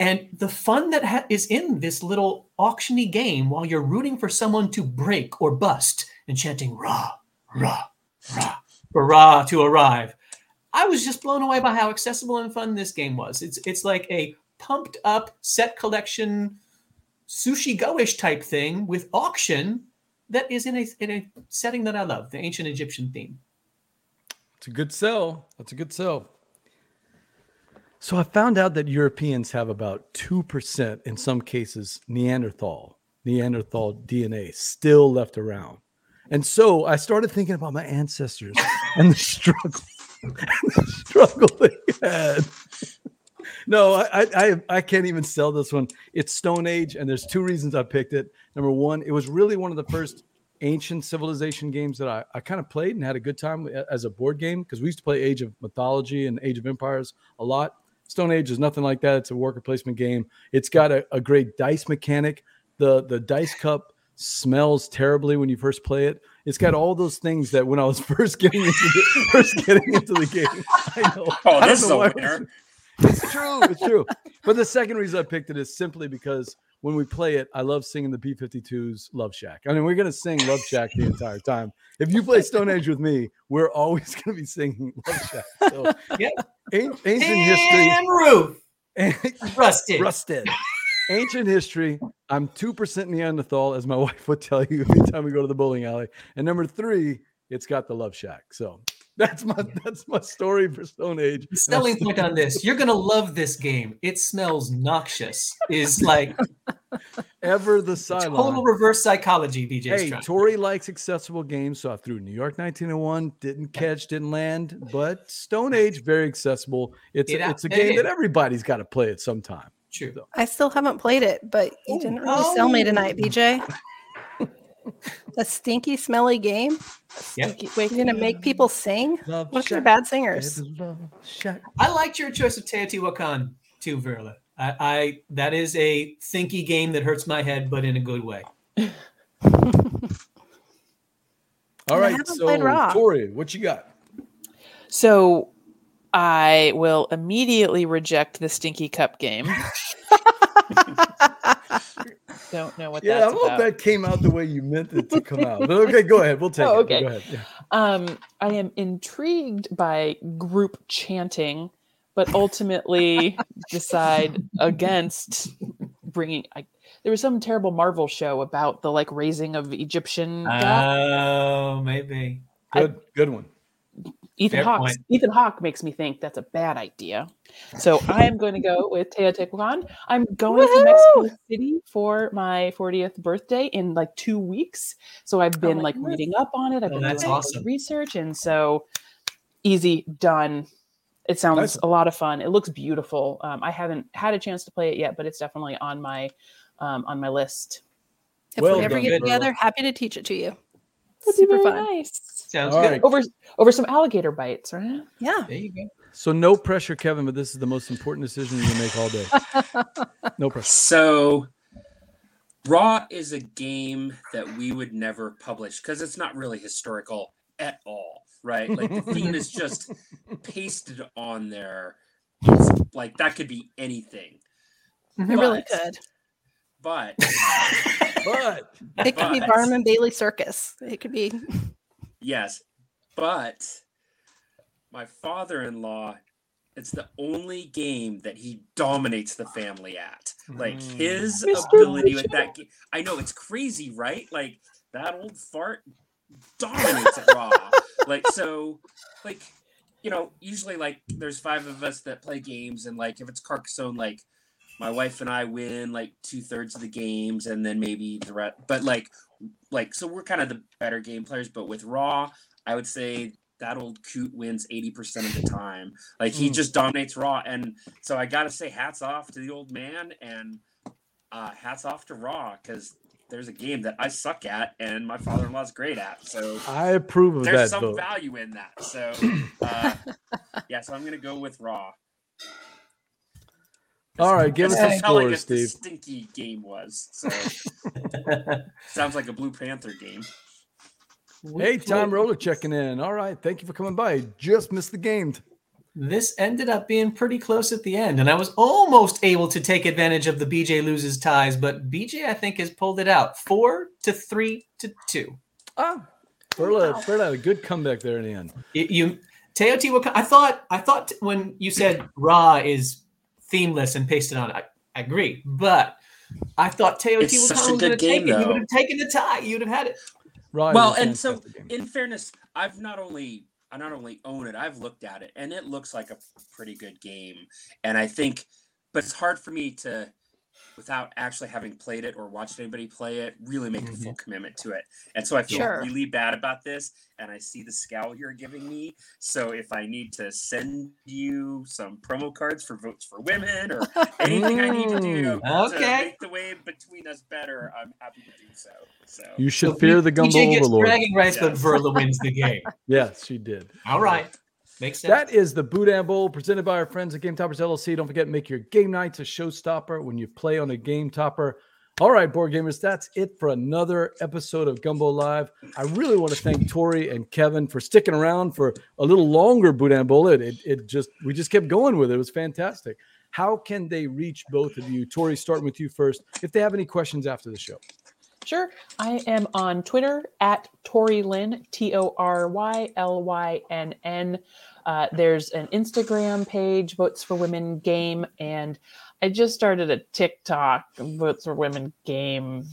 And the fun that ha- is in this little auctiony game while you're rooting for someone to break or bust and chanting rah, rah, rah, for rah to arrive. I was just blown away by how accessible and fun this game was. It's it's like a pumped up set collection sushi go-ish type thing with auction that is in a in a setting that I love, the ancient Egyptian theme. It's a good sell. That's a good sell. So I found out that Europeans have about 2% in some cases Neanderthal, Neanderthal DNA still left around. And so I started thinking about my ancestors <laughs> and the struggle, and the struggle they had. No, I, I I I can't even sell this one. It's Stone Age, and there's two reasons I picked it. Number one, it was really one of the first ancient civilization games that I, I kind of played and had a good time as a board game because we used to play Age of Mythology and Age of Empires a lot. Stone Age is nothing like that. It's a worker placement game. It's got a, a great dice mechanic. The the dice cup smells terribly when you first play it. It's got all those things that when I was <laughs> first getting into the first getting into the game. I know. <laughs> Oh, I don't this is know a why- winner. It's true. It's true. But the second reason I picked it is simply because when we play it, I love singing the B 52's Love Shack. I mean, we're going to sing Love Shack the entire time. If you play Stone Age with me, we're always <laughs> going to be singing Love Shack. So, <laughs> Yep. ancient history. And roof <laughs> rusted. Rusted. Ancient history. I'm 2% Neanderthal, as my wife would tell you every time we go to the bowling alley. And number three, it's got the Love Shack. So <laughs> that's my that's my story for Stone Age. The selling point on this, you're gonna love this game. It smells noxious. Is <laughs> like Ever the sideline. total reverse psychology. BJ's Hey, trying. Tory likes accessible games, so I threw New York 1901. Didn't catch, didn't land, but Stone Age very accessible. It's It a, it's a out- game it that is. everybody's got to play at some time. True. I still haven't played it, but you Oh, didn't really sell me tonight, oh. BJ. <laughs> A stinky, smelly game. Yep. You're gonna make people sing. Love What are bad singers? baby, love Shack. I liked your choice of Teotihuacan too, Verla. I, I that is a thinky game that hurts my head, but in a good way. <laughs> All I right, haven't so. Tory, what you got? So I will immediately reject the Stinky Cup game. <laughs> Don't know what Yeah, I that's don't know about. that came out the way you meant it to come out. But <laughs> okay, go ahead. We'll take Oh, it. okay. Go ahead. Yeah. Um, I am intrigued by group chanting, but ultimately <laughs> decide against bringing. I, there was some terrible Marvel show about the like raising of Egyptian. Oh, maybe. Good, good one. Ethan Hawke. Ethan Hawke makes me think that's a bad idea. So <laughs> I am going to go with Teotihuacan. I'm going to Mexico City for my 40th birthday in like two weeks. So I've been my like goodness. reading up on it. I've Oh, been that's doing awesome. research, and so easy done. It sounds Nice. a lot of fun. It looks beautiful. Um, I haven't had a chance to play it yet, but it's definitely on my um, on my list. If Well we ever done, get Verla. together, happy to teach it to you. Would be Super very fun. nice. Sounds All good. right. Over over some alligator bites, right? Yeah. There you go. So no pressure, Kevin, but this is the most important decision you make all day. <laughs> No pressure. So, Ra is a game that we would never publish because it's not really historical at all, right? Like the theme is just <laughs> pasted on there. It's like that could be anything. It really could. But <laughs> But It could be but- Barnum and Bailey Circus. It could be yes, but my father-in-law, it's the only game that he dominates the family at. Like hmm. his Mr. ability with that game. I know it's crazy, right? Like that old fart dominates at Ra. <laughs> like so, like you know, usually like there's five of us that play games, and like if it's Carcassonne, like my wife and I win like two thirds of the games, and then maybe the rest. But like, like so we're kind of the better game players. But with Ra, I would say that old coot wins 80% of the time. Like he Mm. just dominates Ra. And so I gotta say hats off to the old man and uh hats off to Ra because there's a game that I suck at and my father-in-law's great at. So I approve of there's that There's some vote. value in that. So <coughs> uh yeah, so I'm gonna go with Ra. All right, give us That's some how I scores, guess the Steve. stinky game was. So <laughs> sounds like a Blue Panther game. Hey, Tom Roller checking in. All right, thank you for coming by. Just missed the game. This ended up being pretty close at the end, and I was almost able to take advantage of the BJ loses ties, but BJ I think has pulled it out four to three to two. Ah, Verla, Verla had a good comeback there in the end. You, you Teotihuacan. I thought I thought when you said Ra is themeless and pasted on, I, I agree, but I thought Teotihuacan It's such was a going good to take game, it. You would have taken the tie. You'd have had it. Right. well, and so in fairness, I've not only I not only own it, I've looked at it, and it looks like a pretty good game. And I think, but it's hard for me to without actually having played it or watched anybody play it, really make a Mm-hmm. full commitment to it. And so I feel Sure. really bad about this, and I see the scowl you're giving me. So if I need to send you some promo cards for votes for women or <laughs> anything I need to do Mm, to okay. make the way between us better, I'm happy to do so. So You should So fear P- the gumbo BJ gets overlord. bragging rights, but Verla wins the game. <laughs> Yes, she did. All right. Makes sense. That is the Boudin Bowl presented by our friends at Game Toppers LLC. Don't forget, make your game nights a showstopper when you play on a game topper. All right, board gamers, that's it for another episode of Gumbo Live. I really want to thank Tory and Kevin for sticking around for a little longer Boudin Bowl. It, it, it just we just kept going with it. It was fantastic. How can they reach both of you? Tory, starting with you first. If they have any questions after the show. Sure. I am on Twitter at Tory Lynn, T O R Y L Y N N. Uh, there's an Instagram page, Votes for Women Game, and I just started a TikTok, Votes for Women Game.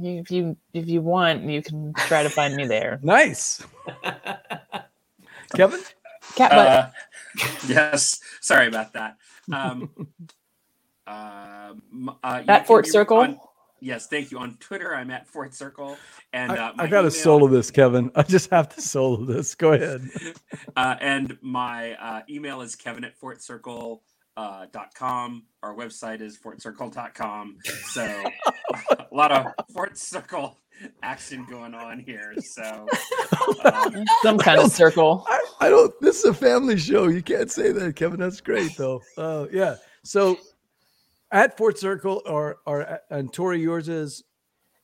If you if you want, you can try to find me there. <laughs> Nice. <laughs> Kevin? Cat butt. Uh, <laughs> yes, sorry about that. Um, um, uh, you at can Fort Circle. on- yes, thank you. On Twitter, I'm at Fort Circle, and I, uh, I my got to email- solo this, Kevin. I just have to solo this. Go <laughs> ahead. Uh, and my uh, email is kevin at fortcircle uh, dot com. Our website is fortcircle.com. So <laughs> a lot of Fort Circle action going on here. So um, <laughs> Some kind of circle. I, I don't. This is a family show. You can't say that, Kevin. That's great, though. Uh, yeah. So at Fort Circle, or or at- and Tory, yours is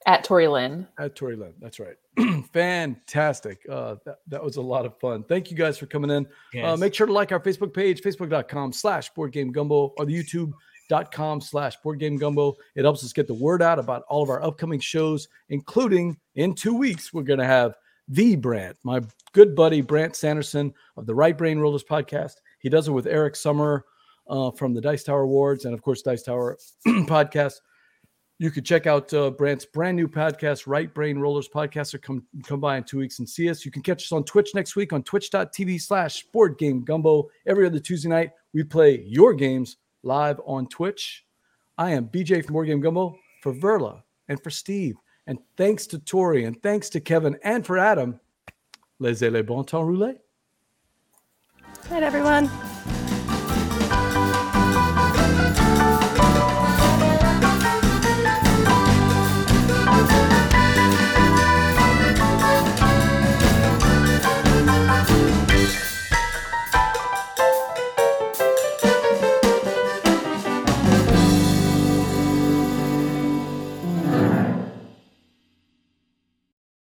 At Tory Lynn. at Tory Lynn. That's right. <clears throat> Fantastic. Uh, that, that was a lot of fun. Thank you guys for coming in. Uh, make sure to like our Facebook page, facebook.com slash board game gumbo, or the youtube.com slash board game gumbo. It helps us get the word out about all of our upcoming shows, including in two weeks, we're going to have the Brandt, my good buddy Brandt Sanderson of the Right Brain Rollers podcast. He does it with Eric Summerer uh, from the Dice Tower Awards and, of course, Dice Tower <clears throat> podcast. You could check out uh, Brandt's brand new podcast, Right Brain Rollers Podcast, or come come by in two weeks and see us. You can catch us on Twitch next week on twitch.tv slash board game gumbo. Every other Tuesday night, we play your games live on Twitch. I am BJ from Board Game Gumbo for Verla and for Steve. And thanks to Tory and thanks to Kevin and for Adam. Laissez les bon temps rouler. Good night, everyone.